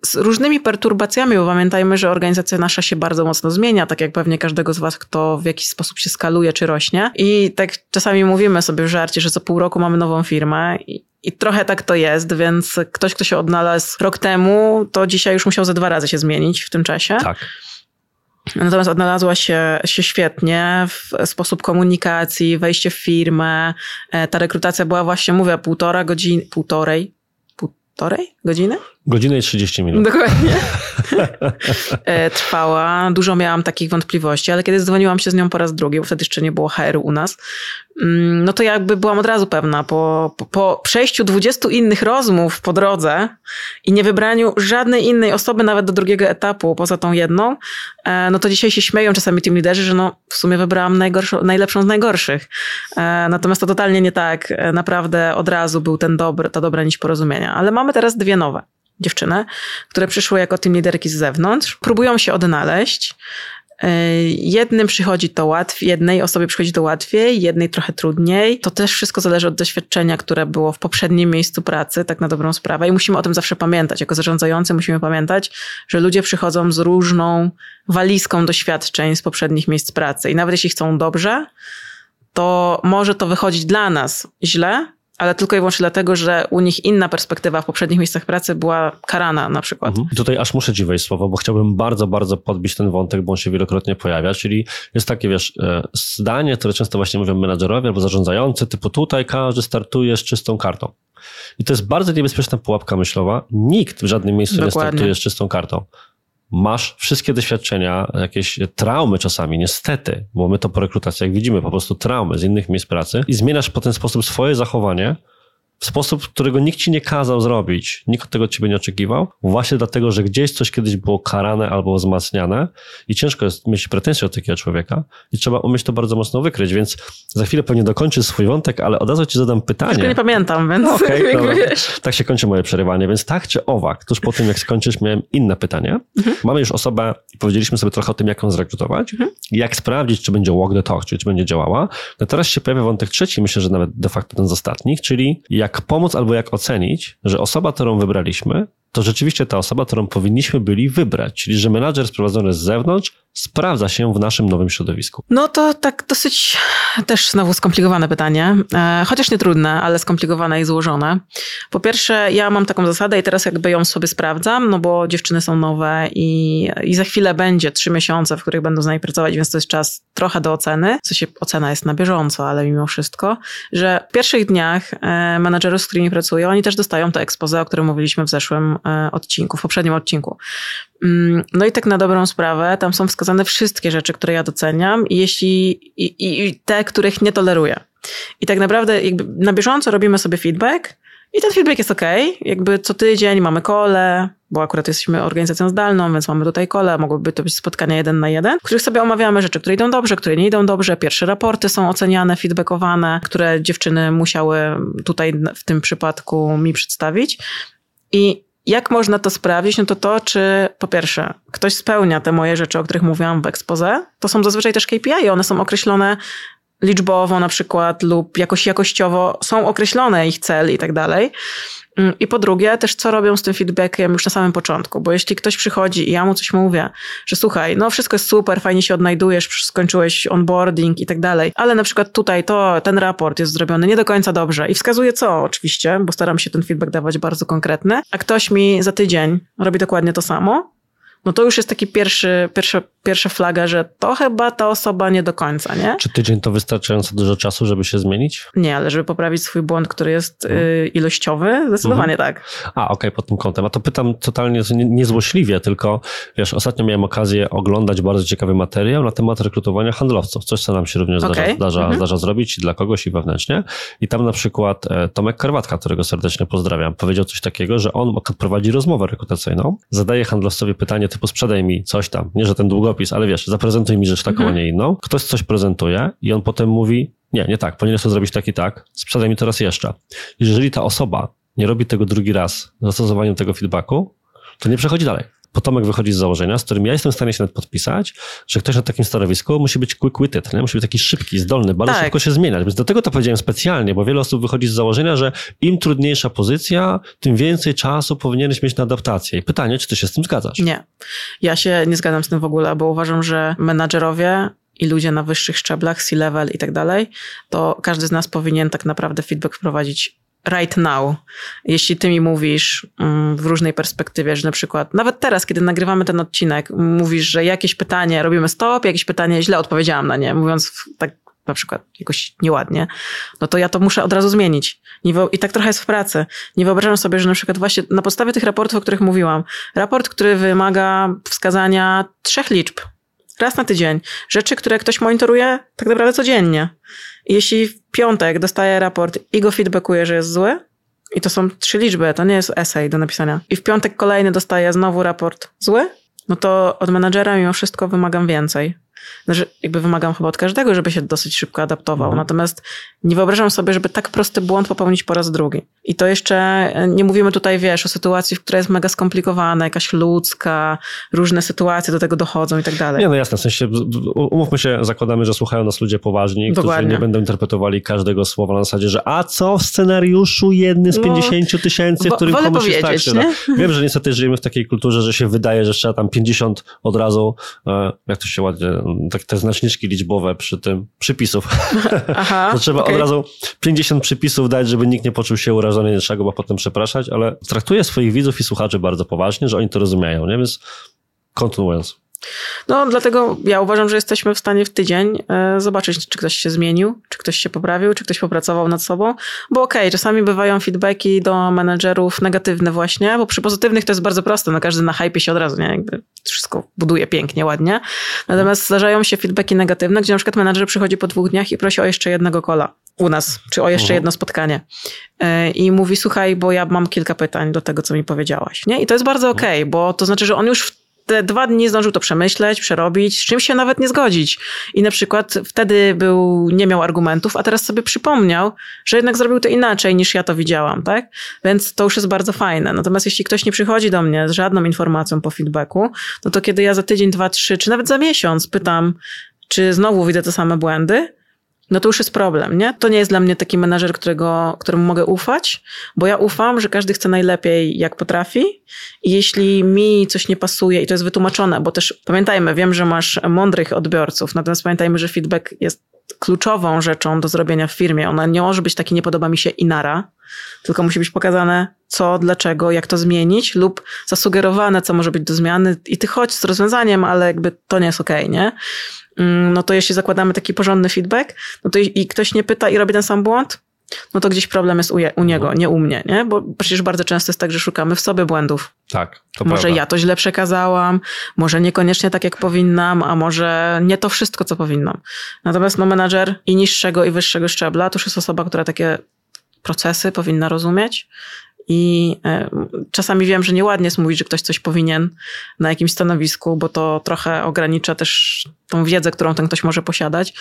z różnymi perturbacjami, bo pamiętajmy, że organizacja nasza się bardzo mocno zmienia, tak jak pewnie każdego z was, kto w jakiś sposób się skaluje czy rośnie. I tak czasami mówimy sobie w żarcie, że co pół roku mamy nową firmę i, i trochę tak to jest, więc ktoś, kto się odnalazł rok temu, to dzisiaj już musiał ze dwa razy się zmienić w tym czasie. Tak. Natomiast odnalazła się, się świetnie w sposób komunikacji, wejście w firmę. E, ta rekrutacja była właśnie, mówię, półtora godziny, półtorej, półtorej godziny? Godzinę i 30 minut. Dokładnie. E, trwała. Dużo miałam takich wątpliwości, ale kiedy dzwoniłam się z nią po raz drugi, bo wtedy jeszcze nie było HR u nas, mm, no to jakby byłam od razu pewna, po, po, po przejściu 20 innych rozmów po drodze i nie wybraniu żadnej innej osoby nawet do drugiego etapu, poza tą jedną, e, no to dzisiaj się śmieją czasami tym liderzy, że no w sumie wybrałam najlepszą z najgorszych. E, natomiast to totalnie nie tak. Naprawdę od razu był ten dobry, ta dobra nić porozumienia. Ale mamy teraz dwie nowe dziewczyny, które przyszły jako team liderki z zewnątrz, próbują się odnaleźć. E, jednym przychodzi to łatwiej, jednej osobie przychodzi to łatwiej, jednej trochę trudniej. To też wszystko zależy od doświadczenia, które było w poprzednim miejscu pracy, tak na dobrą sprawę. I musimy o tym zawsze pamiętać. Jako zarządzający musimy pamiętać, że ludzie przychodzą z różną walizką doświadczeń z poprzednich miejsc pracy. I nawet jeśli chcą dobrze, to może to wychodzić dla nas źle, ale tylko i wyłącznie dlatego, że u nich inna perspektywa w poprzednich miejscach pracy była karana na przykład. Mhm. I tutaj aż muszę ci wejść słowo, bo chciałbym bardzo, bardzo podbić ten wątek, bo on się wielokrotnie pojawia, czyli jest takie, wiesz, e, zdanie, które często właśnie mówią menadżerowie albo zarządzający, typu tutaj każdy startuje z czystą kartą. I to jest bardzo niebezpieczna pułapka myślowa. Nikt w żadnym miejscu Dokładnie. nie startuje z czystą kartą masz wszystkie doświadczenia, jakieś traumy czasami, niestety, bo my to po rekrutacjach widzimy, po prostu traumy z innych miejsc pracy i zmieniasz po ten sposób swoje zachowanie, w sposób, którego nikt ci nie kazał zrobić, nikt tego od ciebie nie oczekiwał, właśnie dlatego, że gdzieś coś kiedyś było karane albo wzmacniane i ciężko jest mieć pretensje od takiego człowieka i trzeba umieć to bardzo mocno wykryć, więc za chwilę pewnie dokończę swój wątek, ale od razu ci zadam pytanie. Tylko nie pamiętam, więc no, okay, tak się kończy moje przerywanie, więc tak czy owak, tuż po tym jak skończysz miałem inne pytanie. Mhm. Mamy już osobę i powiedzieliśmy sobie trochę o tym, jak ją zrekrutować, mhm. jak sprawdzić, czy będzie walk the talk, czyli czy będzie działała. No teraz się pojawia wątek trzeci, myślę, że nawet de facto ten z ostatnich, czyli jak jak pomóc albo jak ocenić, że osoba, którą wybraliśmy, to rzeczywiście ta osoba, którą powinniśmy byli wybrać, czyli że menadżer sprowadzony z zewnątrz sprawdza się w naszym nowym środowisku? No to tak dosyć też znowu skomplikowane pytanie, e, chociaż nie trudne, ale skomplikowane i złożone. Po pierwsze, ja mam taką zasadę i teraz jakby ją sobie sprawdzam, no bo dziewczyny są nowe i, i za chwilę będzie trzy miesiące, w których będą z nami pracować, więc to jest czas trochę do oceny. W sensie ocena jest na bieżąco, ale mimo wszystko, że w pierwszych dniach e, menadżerów, z którymi pracuję, oni też dostają to expose, o którym mówiliśmy w zeszłym e, odcinku, w poprzednim odcinku. Mm, no i tak na dobrą sprawę, tam są wskazane wszystkie rzeczy, które ja doceniam i jeśli i, i te, których nie toleruję. I tak naprawdę na bieżąco robimy sobie feedback i ten feedback jest ok. Jakby co tydzień mamy kole, bo akurat jesteśmy organizacją zdalną, więc mamy tutaj kole, mogłyby to być spotkania jeden na jeden, w których sobie omawiamy rzeczy, które idą dobrze, które nie idą dobrze. Pierwsze raporty są oceniane, feedbackowane, które dziewczyny musiały tutaj w tym przypadku mi przedstawić. I jak można to sprawdzić? No to to, czy po pierwsze ktoś spełnia te moje rzeczy, o których mówiłam w expose. To są zazwyczaj też KPI, one są określone liczbowo na przykład lub jakoś jakościowo, są określone ich cel i tak dalej. Mm, I po drugie, też co robią z tym feedbackiem już na samym początku, bo jeśli ktoś przychodzi i ja mu coś mówię, że słuchaj, no wszystko jest super, fajnie się odnajdujesz, skończyłeś onboarding i tak dalej, ale na przykład tutaj to, ten raport jest zrobiony nie do końca dobrze i wskazuje co oczywiście, bo staram się ten feedback dawać bardzo konkretny, a ktoś mi za tydzień robi dokładnie to samo, no to już jest taki pierwszy, pierwszy, pierwsza flaga, że to chyba ta osoba nie do końca, nie? Czy tydzień to wystarczająco dużo czasu, żeby się zmienić? Nie, ale żeby poprawić swój błąd, który jest mhm. y, ilościowy, zdecydowanie mhm. tak. A, okej, okay, pod tym kątem. A to pytam totalnie niezłośliwie, tylko wiesz, ostatnio miałem okazję oglądać bardzo ciekawy materiał na temat rekrutowania handlowców. Coś, co nam się również okay. zdarza, zdarza, mhm. zdarza zrobić dla kogoś i wewnętrznie. I tam na przykład e, Tomek Karwatka, którego serdecznie pozdrawiam, powiedział coś takiego, że on prowadzi rozmowę rekrutacyjną, zadaje handlowcowi pytanie typu sprzedaj mi coś tam, nie, że ten długopis, ale wiesz, zaprezentuj mi rzecz taką, mhm. a nie inną. Ktoś coś prezentuje i on potem mówi, nie, nie tak, powinieneś to zrobić tak i tak, sprzedaj mi teraz jeszcze. Jeżeli ta osoba nie robi tego drugi raz z zastosowaniem tego feedbacku, to nie przechodzi dalej. Potomek wychodzi z założenia, z którym ja jestem w stanie się nawet podpisać, że ktoś na takim stanowisku musi być quick-witted, nie? musi być taki szybki, zdolny, bardzo tak. szybko się zmieniać. Więc do tego to powiedziałem specjalnie, bo wiele osób wychodzi z założenia, że im trudniejsza pozycja, tym więcej czasu powinieneś mieć na adaptację. I pytanie, czy ty się z tym zgadzasz? Nie. Ja się nie zgadzam z tym w ogóle, bo uważam, że menadżerowie i ludzie na wyższych szczeblach, C-level i tak dalej, to każdy z nas powinien tak naprawdę feedback wprowadzić right now. Jeśli ty mi mówisz mm, w różnej perspektywie, że na przykład nawet teraz, kiedy nagrywamy ten odcinek, mówisz, że jakieś pytanie robimy stop, jakieś pytanie źle odpowiedziałam na nie, mówiąc tak na przykład jakoś nieładnie, no to ja to muszę od razu zmienić. I tak trochę jest w pracy. Nie wyobrażam sobie, że na przykład właśnie na podstawie tych raportów, o których mówiłam, raport, który wymaga wskazania trzech liczb, raz na tydzień, rzeczy, które ktoś monitoruje tak naprawdę codziennie. Jeśli w piątek dostaje raport i go feedbackuje, że jest zły, i to są trzy liczby, to nie jest essay do napisania, i w piątek kolejny dostaje znowu raport zły, no to od menadżera mimo wszystko wymagam więcej. Znaczy, jakby wymagam chyba od każdego, żeby się dosyć szybko adaptował. Mhm. Natomiast nie wyobrażam sobie, żeby tak prosty błąd popełnić po raz drugi. I to jeszcze e, nie mówimy tutaj, wiesz, o sytuacji, w której jest mega skomplikowana, jakaś ludzka, różne sytuacje do tego dochodzą i tak dalej. Nie, no jasne, w sensie umówmy się, zakładamy, że słuchają nas ludzie poważni, Dokładnie. którzy nie będą interpretowali każdego słowa na zasadzie, że a co w scenariuszu jedny z 50 no, tysięcy, w którym komuś jest tak się Wiem, że niestety żyjemy w takiej kulturze, że się wydaje, że trzeba tam 50 od razu, e, jak to się ładnie tak te znaczniczki liczbowe przy tym, przypisów. Aha, to trzeba okay. od razu 50 przypisów dać, żeby nikt nie poczuł się urażony, nie trzeba go potem przepraszać, ale traktuję swoich widzów i słuchaczy bardzo poważnie, że oni to rozumieją, nie? Więc kontynuując. No, dlatego ja uważam, że jesteśmy w stanie w tydzień e, zobaczyć, czy ktoś się zmienił, czy ktoś się poprawił, czy ktoś popracował nad sobą. Bo okej, okay, czasami bywają feedbacki do menedżerów negatywne właśnie, bo przy pozytywnych to jest bardzo proste, no każdy na hype się od razu, nie? Jakby wszystko buduje pięknie, ładnie. Natomiast zdarzają się feedbacki negatywne, gdzie na przykład menedżer przychodzi po dwóch dniach i prosi o jeszcze jednego kola u nas, czy o jeszcze mhm. jedno spotkanie. E, I mówi, słuchaj, bo ja mam kilka pytań do tego, co mi powiedziałaś. Nie? I to jest bardzo mhm. okej, okay, bo to znaczy, że on już w te dwa dni zdążył to przemyśleć, przerobić, z czym się nawet nie zgodzić. I na przykład wtedy był, nie miał argumentów, a teraz sobie przypomniał, że jednak zrobił to inaczej niż ja to widziałam, tak? Więc to już jest bardzo fajne. Natomiast jeśli ktoś nie przychodzi do mnie z żadną informacją po feedbacku, no to kiedy ja za tydzień, dwa, trzy, czy nawet za miesiąc pytam, czy znowu widzę te same błędy, no to już jest problem, nie? To nie jest dla mnie taki menadżer, którego, któremu mogę ufać, bo ja ufam, że każdy chce najlepiej, jak potrafi i jeśli mi coś nie pasuje i to jest wytłumaczone, bo też pamiętajmy, wiem, że masz mądrych odbiorców, natomiast pamiętajmy, że feedback jest kluczową rzeczą do zrobienia w firmie. Ona nie może być taki nie podoba mi się i nara, tylko musi być pokazane co, dlaczego, jak to zmienić lub zasugerowane, co może być do zmiany i ty chodź z rozwiązaniem, ale jakby to nie jest okej, okay, nie? Mm, no to jeśli zakładamy taki porządny feedback, no to i, i ktoś nie pyta i robi ten sam błąd, no to gdzieś problem jest u, je, u niego, nie u mnie, nie? Bo przecież bardzo często jest tak, że szukamy w sobie błędów. Tak. To może prawda. ja to źle przekazałam, może niekoniecznie tak, jak powinnam, a może nie to wszystko, co powinnam. Natomiast no, menadżer i niższego, i wyższego szczebla to już jest osoba, która takie procesy powinna rozumieć i e, czasami wiem, że nieładnie jest mówić, że ktoś coś powinien na jakimś stanowisku, bo to trochę ogranicza też tą wiedzę, którą ten ktoś może posiadać.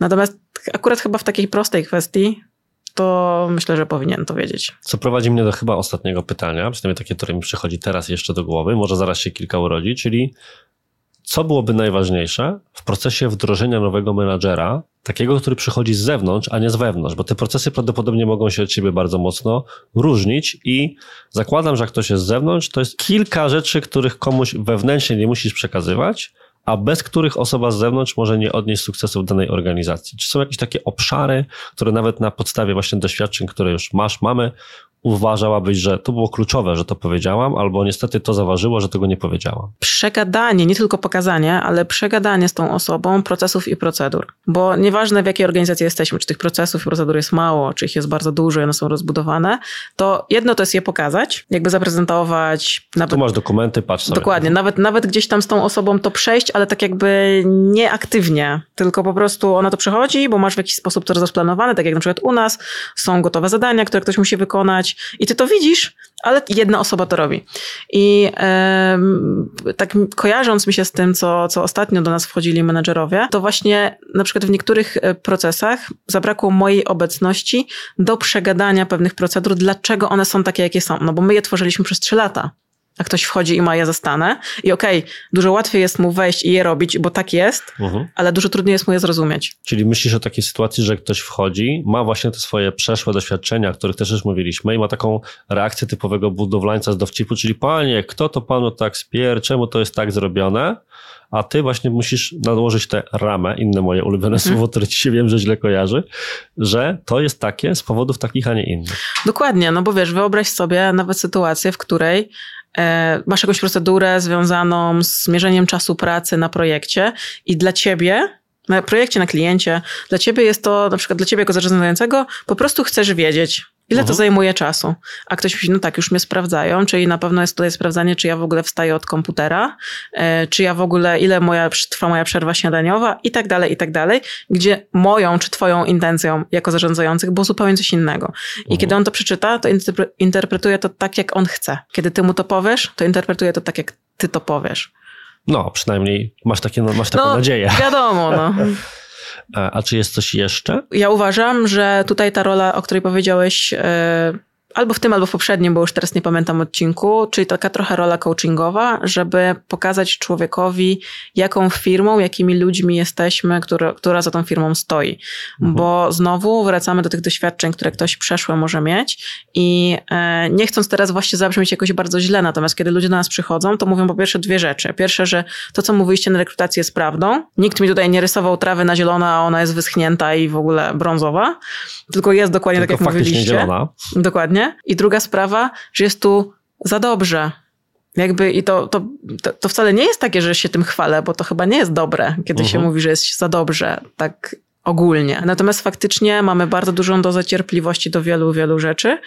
Natomiast akurat chyba w takiej prostej kwestii to myślę, że powinien to wiedzieć. Co prowadzi mnie do chyba ostatniego pytania, przynajmniej takie, które mi przychodzi teraz jeszcze do głowy, może zaraz się kilka urodzi, czyli co byłoby najważniejsze w procesie wdrożenia nowego menadżera, takiego, który przychodzi z zewnątrz, a nie z wewnątrz, bo te procesy prawdopodobnie mogą się od siebie bardzo mocno różnić i zakładam, że jak ktoś jest z zewnątrz, to jest kilka rzeczy, których komuś wewnętrznie nie musisz przekazywać, a bez których osoba z zewnątrz może nie odnieść sukcesu w danej organizacji. Czy są jakieś takie obszary, które nawet na podstawie właśnie doświadczeń, które już masz, mamy, uważałabyś, że to było kluczowe, że to powiedziałam, albo niestety to zaważyło, że tego nie powiedziałam? Przegadanie, nie tylko pokazanie, ale przegadanie z tą osobą procesów i procedur. Bo nieważne w jakiej organizacji jesteśmy, czy tych procesów i procedur jest mało, czy ich jest bardzo dużo i one są rozbudowane, to jedno to jest je pokazać, jakby zaprezentować. Nawet, tu masz dokumenty, patrz sobie. Dokładnie, nawet, nawet gdzieś tam z tą osobą to przejść, ale tak jakby nieaktywnie, tylko po prostu ona to przechodzi, bo masz w jakiś sposób to rozplanowane, tak jak na przykład u nas są gotowe zadania, które ktoś musi wykonać, i ty to widzisz, ale jedna osoba to robi. I e, tak kojarząc mi się z tym, co, co ostatnio do nas wchodzili menedżerowie, to właśnie na przykład w niektórych e, procesach zabrakło mojej obecności do przegadania pewnych procedur, dlaczego one są takie, jakie są. No bo my je tworzyliśmy przez trzy lata. A ktoś wchodzi i ma je zastanę. I okej, okay, dużo łatwiej jest mu wejść i je robić, bo tak jest, mhm. ale dużo trudniej jest mu je zrozumieć. Czyli myślisz o takiej sytuacji, że ktoś wchodzi, ma właśnie te swoje przeszłe doświadczenia, o których też już mówiliśmy, i ma taką reakcję typowego budowlańca z dowcipu, czyli panie, kto to panu tak spier, czemu to jest tak zrobione? a ty właśnie musisz nałożyć tę ramę, inne moje ulubione mhm. słowo, które ci się wiem, że źle kojarzy, że to jest takie z powodów takich, a nie innych. Dokładnie, no bo wiesz, wyobraź sobie nawet sytuację, w której masz jakąś procedurę związaną z mierzeniem czasu pracy na projekcie i dla ciebie na projekcie, na kliencie, dla ciebie jest to, na przykład dla ciebie jako zarządzającego, po prostu chcesz wiedzieć, Ile to mhm. zajmuje czasu? A ktoś mówi, no tak, już mnie sprawdzają, czyli na pewno jest tutaj sprawdzanie, czy ja w ogóle wstaję od komputera, e, czy ja w ogóle, ile moja, trwa moja przerwa śniadaniowa i tak dalej, i tak dalej, gdzie moją czy twoją intencją jako zarządzających było zupełnie coś innego. I mhm. kiedy on to przeczyta, to interpretuje to tak, jak on chce. Kiedy ty mu to powiesz, to interpretuje to tak, jak ty to powiesz. No, przynajmniej masz, takie, masz taką no, nadzieję. Wiadomo, no. A czy jest coś jeszcze? Ja uważam, że tutaj ta rola, o której powiedziałeś, e, albo w tym, albo w poprzednim, bo już teraz nie pamiętam odcinku, czyli taka trochę rola coachingowa, żeby pokazać człowiekowi, jaką firmą, jakimi ludźmi jesteśmy, która, która za tą firmą stoi. Mhm. Bo znowu wracamy do tych doświadczeń, które ktoś przeszłe może mieć i e, nie chcąc teraz właśnie zabrzmieć jakoś bardzo źle, natomiast kiedy ludzie do nas przychodzą, to mówią po pierwsze dwie rzeczy. Pierwsze, że to, co mówiliście na rekrutacji jest prawdą. Nikt mi tutaj nie rysował trawy na zielono, a ona jest wyschnięta i w ogóle brązowa, tylko jest dokładnie tylko tak, jak mówiliście. Zielona. Dokładnie. I druga sprawa, że jest tu za dobrze. Jakby i to, to, to, wcale nie jest takie, że się tym chwalę, bo to chyba nie jest dobre, kiedy uh -huh. się mhm. mówi, że jest za dobrze, tak ogólnie. Natomiast faktycznie mamy bardzo dużą dozę cierpliwości do wielu, wielu rzeczy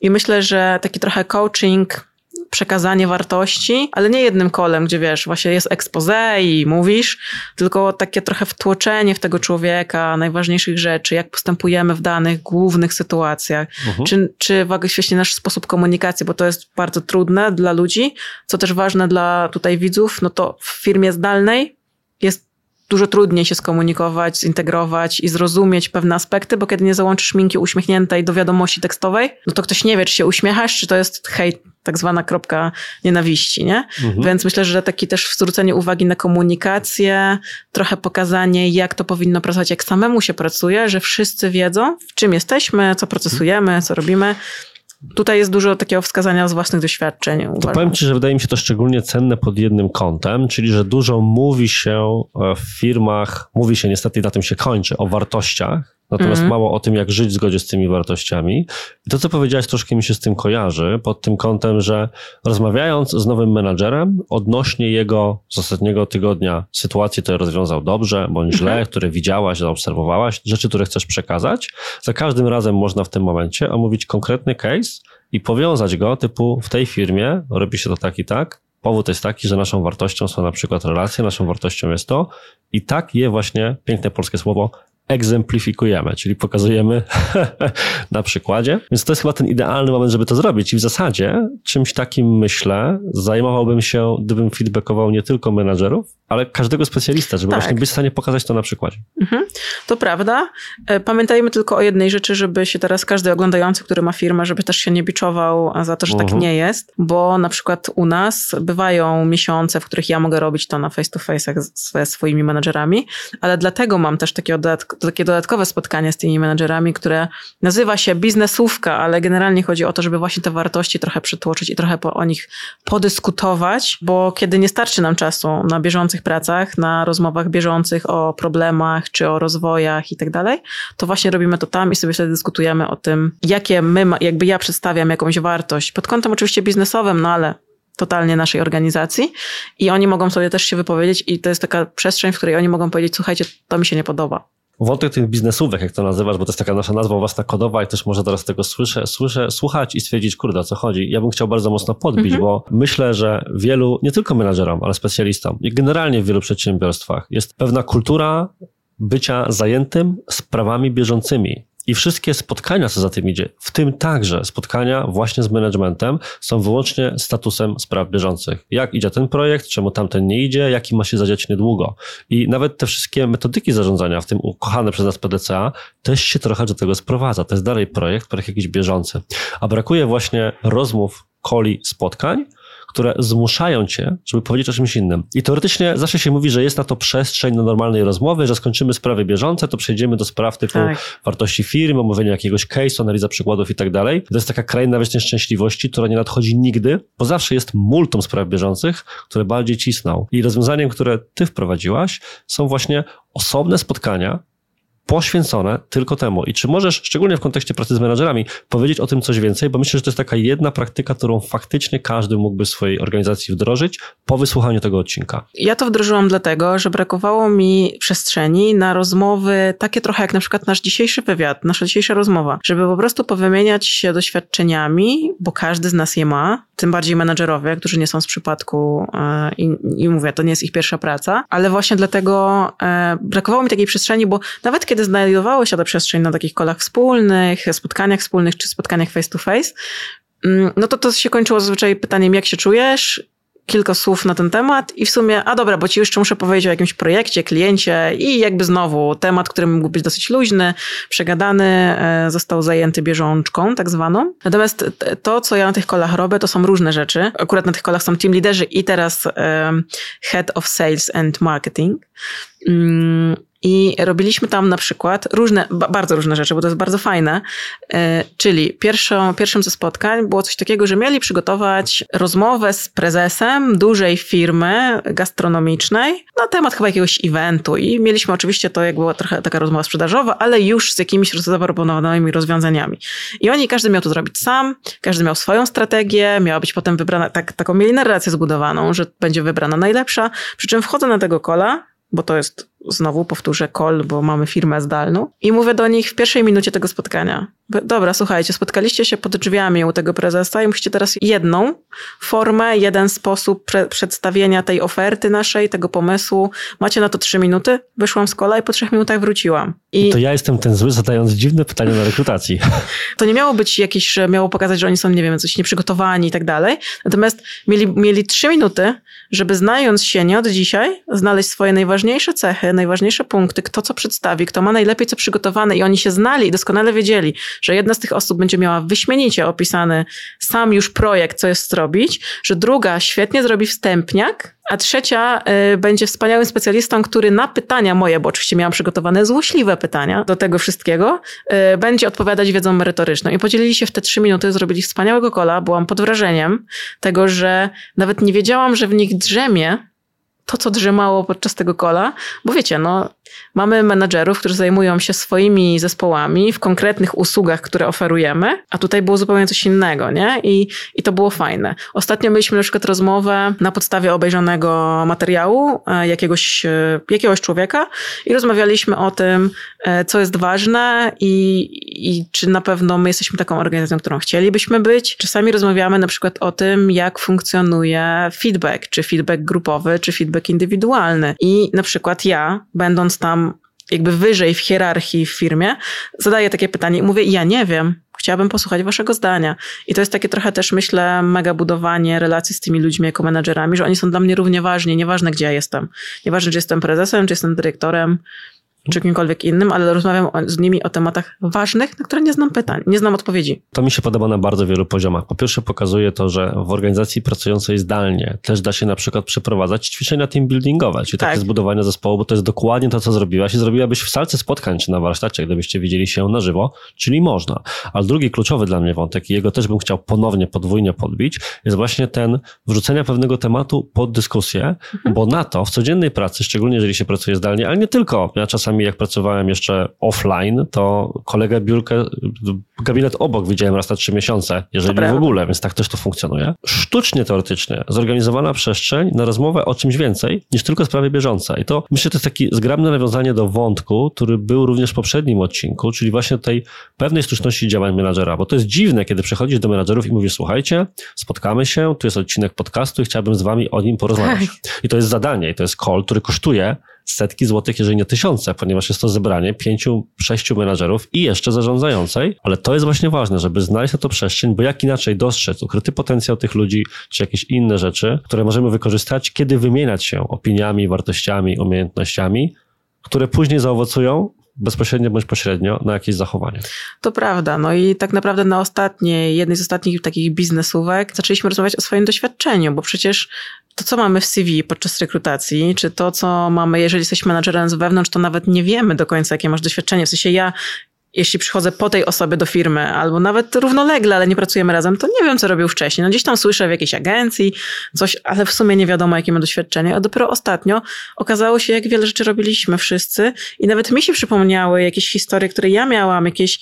i myślę, że taki trochę coaching przekazanie wartości, ale nie jednym kolem, gdzie wiesz, właśnie jest expose i mówisz, tylko takie trochę wtłoczenie w tego człowieka, najważniejszych rzeczy, jak postępujemy w danych głównych sytuacjach, uh-huh. czy, czy właśnie nasz sposób komunikacji, bo to jest bardzo trudne dla ludzi, co też ważne dla tutaj widzów, no to w firmie zdalnej jest dużo trudniej się skomunikować, zintegrować i zrozumieć pewne aspekty, bo kiedy nie załączysz minki uśmiechniętej do wiadomości tekstowej, no to ktoś nie wie, czy się uśmiechasz, czy to jest hejt, tak zwana kropka nienawiści, nie? Mhm. Więc myślę, że taki też zwrócenie uwagi na komunikację, trochę pokazanie, jak to powinno pracować, jak samemu się pracuje, że wszyscy wiedzą, w czym jesteśmy, co procesujemy, co robimy Tutaj jest dużo takiego wskazania z własnych doświadczeń. To uważam. powiem Ci, że wydaje mi się to szczególnie cenne pod jednym kątem, czyli że dużo mówi się w firmach, mówi się niestety na tym się kończy, o wartościach, Natomiast mm. mało o tym, jak żyć w zgodzie z tymi wartościami. I to, co powiedziałeś, troszkę mi się z tym kojarzy, pod tym kątem, że rozmawiając z nowym menadżerem odnośnie jego z ostatniego tygodnia sytuacji, które rozwiązał dobrze bądź źle, mm. które widziałaś, zaobserwowałaś, rzeczy, które chcesz przekazać, za każdym razem można w tym momencie omówić konkretny case i powiązać go typu w tej firmie robi się to tak i tak, Powód jest taki, że naszą wartością są na przykład relacje, naszą wartością jest to i tak je właśnie, piękne polskie słowo, egzemplifikujemy, czyli pokazujemy na przykładzie. Więc to jest chyba ten idealny moment, żeby to zrobić. I w zasadzie czymś takim myślę, zajmowałbym się, gdybym feedbackował nie tylko menadżerów, ale każdego specjalista, żeby tak. właśnie być w stanie pokazać to na przykładzie. Mhm. To prawda. E, pamiętajmy tylko o jednej rzeczy, żeby się teraz każdy oglądający, który ma firmę, żeby też się nie biczował za to, że tak mhm. tak nie jest, bo na przykład u nas bywają miesiące, w których ja mogę robić to na face to face ze swoimi menadżerami, ale dlatego mam też takie, takie dodatkowe spotkanie z tymi menadżerami, które nazywa się biznesówka, ale generalnie chodzi o to, żeby właśnie te wartości trochę przytłoczyć i trochę po, o nich podyskutować, bo kiedy nie starczy nam czasu na bieżący bieżących pracach, na rozmowach bieżących o problemach czy o rozwojach i tak dalej, to właśnie robimy to tam i sobie wtedy dyskutujemy o tym, jakie my, jakby ja przedstawiam jakąś wartość, pod kątem oczywiście biznesowym, no ale totalnie naszej organizacji i oni mogą sobie też się wypowiedzieć i to jest taka przestrzeń, w której oni mogą powiedzieć, słuchajcie, to mi się nie podoba wątek tych biznesówek, jak to nazywasz, bo to jest taka nasza nazwa własna kodowa i też może teraz tego słyszę, słyszę, słuchać i stwierdzić, kurde, o co chodzi. Ja bym chciał bardzo mocno podbić, mhm. bo myślę, że wielu, nie tylko menadżerom, ale specjalistom i generalnie w wielu przedsiębiorstwach jest pewna kultura bycia zajętym sprawami bieżącymi. I wszystkie spotkania, co za tym idzie, w tym także spotkania właśnie z managementem, są wyłącznie statusem spraw bieżących. Jak idzie ten projekt, czemu tamten nie idzie, jaki ma się zadziać niedługo. I nawet te wszystkie metodyki zarządzania, w tym ukochane przez nas PDCA, też się trochę do tego sprowadza. To jest dalej projekt, projekt jakiś bieżący. A brakuje właśnie rozmów, koli, spotkań, które zmuszają cię, żeby powiedzieć o czymś innym. I teoretycznie zawsze się mówi, że jest na to przestrzeń do normalnej rozmowy, że skończymy sprawy bieżące, to przejdziemy do spraw typu tak. wartości firmy, omówienia jakiegoś case'u, analiza przykładów i tak dalej. To jest taka kraina wiecznej szczęśliwości, która nie nadchodzi nigdy, bo zawsze jest multum spraw bieżących, które bardziej cisną. I rozwiązaniem, które ty wprowadziłaś, są właśnie osobne spotkania, poświęcone tylko temu. I czy możesz, szczególnie w kontekście pracy z menadżerami, powiedzieć o tym coś więcej, bo myślę, że to jest taka jedna praktyka, którą faktycznie każdy mógłby w swojej organizacji wdrożyć po wysłuchaniu tego odcinka. Ja to wdrożyłam dlatego, że brakowało mi przestrzeni na rozmowy takie trochę jak na przykład nasz dzisiejszy wywiad, nasza dzisiejsza rozmowa, żeby po prostu powymieniać się doświadczeniami, bo każdy z nas je ma, tym bardziej menadżerowie, którzy nie są z przypadku e, i, mówię, to nie jest ich pierwsza praca, ale właśnie dlatego e, brakowało mi takiej przestrzeni, bo nawet kiedy znajdowało się ta przestrzeń na takich kolach wspólnych, spotkaniach wspólnych czy spotkaniach face to face, mm, no to to się kończyło zazwyczaj pytaniem, jak się czujesz, kilka słów na ten temat i w sumie, a dobra, bo ci jeszcze muszę powiedzieć o jakimś projekcie, kliencie i jakby znowu temat, który mógł być dosyć luźny, przegadany, e, został zajęty bieżączką tak zwaną. Natomiast to, co ja na tych kolach robię, to są różne rzeczy. Akurat na tych kolach są team liderzy i teraz um, head of sales and marketing. Um, i robiliśmy tam na przykład różne, bardzo różne rzeczy, bo to jest bardzo fajne. E, czyli pierwszą, pierwszym ze spotkań było coś takiego, że mieli przygotować rozmowę z prezesem dużej firmy gastronomicznej na temat chyba jakiegoś eventu. I mieliśmy oczywiście to, jak była trochę taka rozmowa sprzedażowa, ale już z jakimiś zaproponowanymi rozwiązaniami. I oni, każdy miał to zrobić sam, każdy miał swoją strategię, miała być potem wybrana, tak, taką mieli narrację zbudowaną, że będzie wybrana najlepsza. Przy czym wchodzę na tego kola, bo to jest znowu powtórzę call, bo mamy firmę zdalną i mówię do nich w pierwszej minucie tego spotkania. Dobra, słuchajcie, spotkaliście się pod drzwiami u tego prezesa i musicie teraz jedną formę, jeden sposób prze przedstawienia tej oferty naszej, tego pomysłu. Macie na to trzy minuty. Wyszłam z kola i po trzech minutach wróciłam. I to ja jestem ten zły, zadając dziwne pytania na rekrutacji. To nie miało być jakieś, że miało pokazać, że oni są, nie wiem, coś nieprzygotowani i tak dalej. Natomiast mieli, mieli trzy minuty, żeby znając się nie od dzisiaj, znaleźć swoje najważniejsze cechy, najważniejsze punkty, kto co przedstawi, kto ma najlepiej co przygotowane i oni się znali i doskonale wiedzieli, że jedna z tych osób będzie miała wyśmienicie opisany sam już projekt, co jest zrobić, że druga świetnie zrobi wstępniak, a trzecia y, będzie wspaniałym specjalistą, który na pytania moje, bo oczywiście miałam przygotowane złośliwe pytania do tego wszystkiego, y, będzie odpowiadać wiedzą merytoryczną. I podzielili się w te trzy minuty, zrobili wspaniałego kola. Byłam pod wrażeniem tego, że nawet nie wiedziałam, że w nich drzemie to, co drzemało podczas tego kola, bo wiecie, no, mamy menadżerów, którzy zajmują się swoimi zespołami w konkretnych usługach, które oferujemy, a tutaj było zupełnie coś innego, nie? I, i to było fajne. Ostatnio mieliśmy na przykład rozmowę na podstawie obejrzanego materiału e, jakiegoś, e, jakiegoś człowieka i rozmawialiśmy o tym, e, co jest ważne i, i czy na pewno my jesteśmy taką organizacją, którą chcielibyśmy być. Czasami rozmawiamy na przykład o tym, jak funkcjonuje feedback, czy feedback grupowy, czy feedback indywidualny. I na przykład ja, będąc tam jakby wyżej w hierarchii w firmie, zadaję takie pytanie i mówię, ja nie wiem, chciałabym posłuchać waszego zdania. I to jest takie trochę też, myślę, mega budowanie relacji z tymi ludźmi jako menadżerami, że oni są dla mnie równie ważni, nieważne gdzie ja jestem. Nieważne, czy jestem prezesem, czy jestem dyrektorem, czy kimkolwiek innym, ale rozmawiam z nimi o tematach ważnych, na które nie znam pytań, nie znam odpowiedzi. To mi się podoba na bardzo wielu poziomach. Po pierwsze pokazuje to, że w organizacji pracującej zdalnie też da się na przykład przeprowadzać ćwiczenia team buildingowe, czyli tak. takie zbudowanie zespołu, bo to jest dokładnie to, co zrobiłaś i zrobiłabyś w salce spotkań czy na warsztacie, gdybyście widzieli się na żywo, czyli można. Ale drugi kluczowy dla mnie wątek i jego też bym chciał ponownie, podwójnie podbić, jest właśnie ten wrzucenia pewnego tematu pod dyskusję, mhm. bo na to w codziennej pracy, szczególnie jeżeli się pracuje zdalnie, ale nie tylko, ja czasami czasami jak pracowałem jeszcze offline, to kolegę biurkę, gabinet obok widziałem raz na trzy miesiące, jeżeli w ogóle, więc tak też to funkcjonuje. Sztucznie teoretycznie zorganizowana przestrzeń na rozmowę o czymś więcej niż tylko sprawie bieżącej. I to myślę, to jest takie zgrabne nawiązanie do wątku, który był również w poprzednim odcinku, czyli właśnie tej pewnej sztuczności działań menadżera, bo to jest dziwne, kiedy przychodzisz do menadżerów i mówisz, słuchajcie, spotkamy się, tu jest odcinek podcastu i chciałbym z wami o nim porozmawiać. Tak. I to jest zadanie, i to jest call, który kosztuje setki złotych, jeżeli nie tysiące, ponieważ jest to zebranie pięciu, sześciu menadżerów i jeszcze zarządzającej, ale to jest właśnie ważne, żeby znaleźć na to przestrzeń, bo jak inaczej dostrzec ukryty potencjał tych ludzi, czy jakieś inne rzeczy, które możemy wykorzystać, kiedy wymieniać się opiniami, wartościami, umiejętnościami, które później zaowocują bezpośrednio bądź pośrednio na jakieś zachowanie. To prawda. No i tak naprawdę na ostatniej, jednej z ostatnich takich biznesówek zaczęliśmy rozmawiać o swoim doświadczeniu, bo przecież to, co mamy w CV podczas rekrutacji, czy to, co mamy, jeżeli jesteś menadżerem z wewnątrz, to nawet nie wiemy do końca, jakie masz doświadczenie. W sensie ja jeśli przychodzę po tej osobie do firmy, albo nawet równolegle, ale nie pracujemy razem, to nie wiem, co robił wcześniej. No gdzieś tam słyszę w jakiejś agencji coś, ale w sumie nie wiadomo, jakie ma doświadczenie. A dopiero ostatnio okazało się, jak wiele rzeczy robiliśmy wszyscy i nawet mi się przypomniały jakieś historie, które ja miałam, jakieś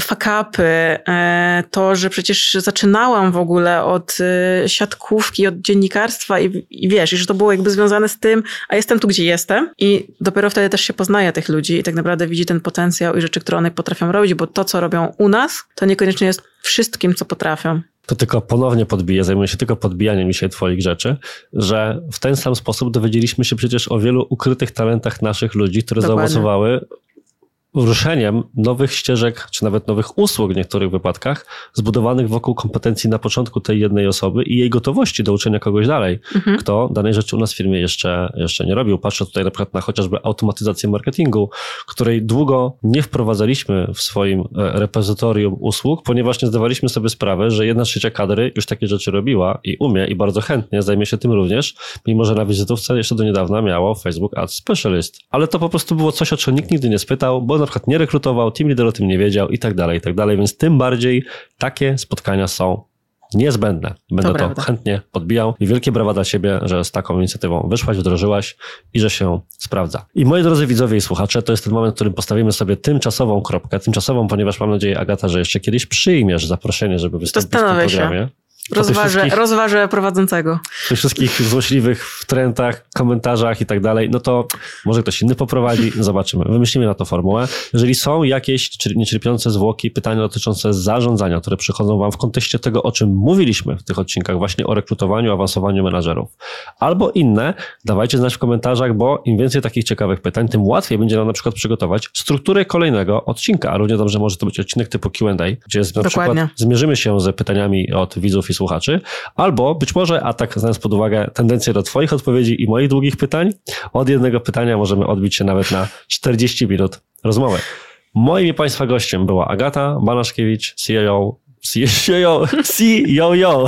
fakapy, e, to, że przecież zaczynałam w ogóle od e, siatkówki, od dziennikarstwa i, i wiesz, i że to było jakby związane z tym, a jestem tu, gdzie jestem i dopiero wtedy też się poznaje tych ludzi i tak naprawdę widzi ten potencjał i rzeczy, które one potrafią robić, bo to, co robią u nas, to niekoniecznie jest wszystkim, co potrafią. To tylko ponownie podbiję, zajmuję się tylko podbijaniem dzisiaj twoich rzeczy, że w ten sam sposób dowiedzieliśmy się przecież o wielu ukrytych talentach naszych ludzi, które Dokładnie. zaowocowały ruszeniem nowych ścieżek, czy nawet nowych usług w niektórych wypadkach, zbudowanych wokół kompetencji na początku tej jednej osoby i jej gotowości do uczenia kogoś dalej, Mhm. kto danej rzeczy u nas w firmie jeszcze, jeszcze nie robił. Patrzę tutaj na przykład na chociażby automatyzację marketingu, której długo nie wprowadzaliśmy w swoim e, repozytorium usług, ponieważ nie zdawaliśmy sobie sprawy, że jedna trzecia kadry już takie rzeczy robiła i umie i bardzo chętnie zajmie się tym również, mimo że na wizytówce jeszcze do niedawna miało Facebook Ads Specialist. Ale to po prostu było coś, o czym nikt nigdy nie spytał, bo na przykład nie rekrutował, team leader o tym nie wiedział i tak dalej, i tak dalej, więc tym bardziej takie spotkania są niezbędne. Będę To to, chętnie podbijał i wielkie brawa dla ciebie, że z taką inicjatywą wyszłaś, wdrożyłaś i że się sprawdza. I moi drodzy widzowie i słuchacze, to jest ten moment, w którym postawimy sobie tymczasową kropkę, tymczasową, ponieważ mam nadzieję, Agata, że jeszcze kiedyś przyjmiesz zaproszenie, żeby wystąpić w tym Zastanowię się. Rozważę, rozważę prowadzącego. tych wszystkich złośliwych trendach, komentarzach i tak dalej, no to może ktoś inny poprowadzi, zobaczymy. Wymyślimy na to formułę. Jeżeli są jakieś niecierpiące zwłoki, pytania dotyczące zarządzania, które przychodzą wam w kontekście tego, o czym mówiliśmy w tych odcinkach, właśnie o rekrutowaniu, awansowaniu menadżerów, albo inne, dawajcie znać w komentarzach, bo im więcej takich ciekawych pytań, tym łatwiej będzie nam na przykład przygotować strukturę kolejnego odcinka, a równie dobrze może to być odcinek typu Q&A, gdzie na Dokładnie. przykład zmierzymy się z pytaniami od widzów i słuchaczy, albo być może, a tak znając pod uwagę tendencję do Twoich odpowiedzi i moich długich pytań, od jednego pytania możemy odbić się nawet na 40 minut rozmowy. Moim i Państwa gościem była Agata Banaszkiewicz, CEO. CEO, CEO,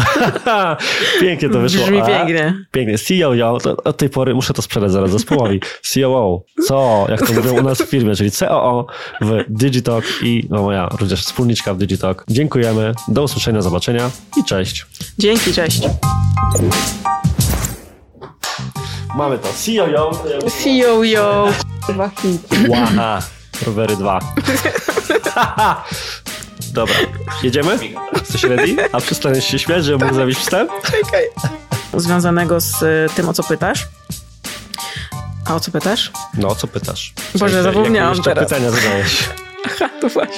pięknie to wyszło. Brzmi pięknie. Pięknie, CEO, od tej pory muszę to sprzedać zaraz zespołowi. COO, co, jak to mówią u nas w firmie, czyli COO w Digitalk i no moja również wspólniczka w Digitalk. Dziękujemy, do usłyszenia, zobaczenia i cześć. Dzięki, cześć. Mamy to, CEO, Yo, yo. Łaha, rowery 2. Dobra, jedziemy? Jesteś ready? A przestaniesz się śmiać, że mógł zrobić wstęp? Związanego z y, tym, o co pytasz. A o co pytasz? No, o co pytasz? Boże, zapomniałam teraz. pytania zadałeś? Aha, to właśnie.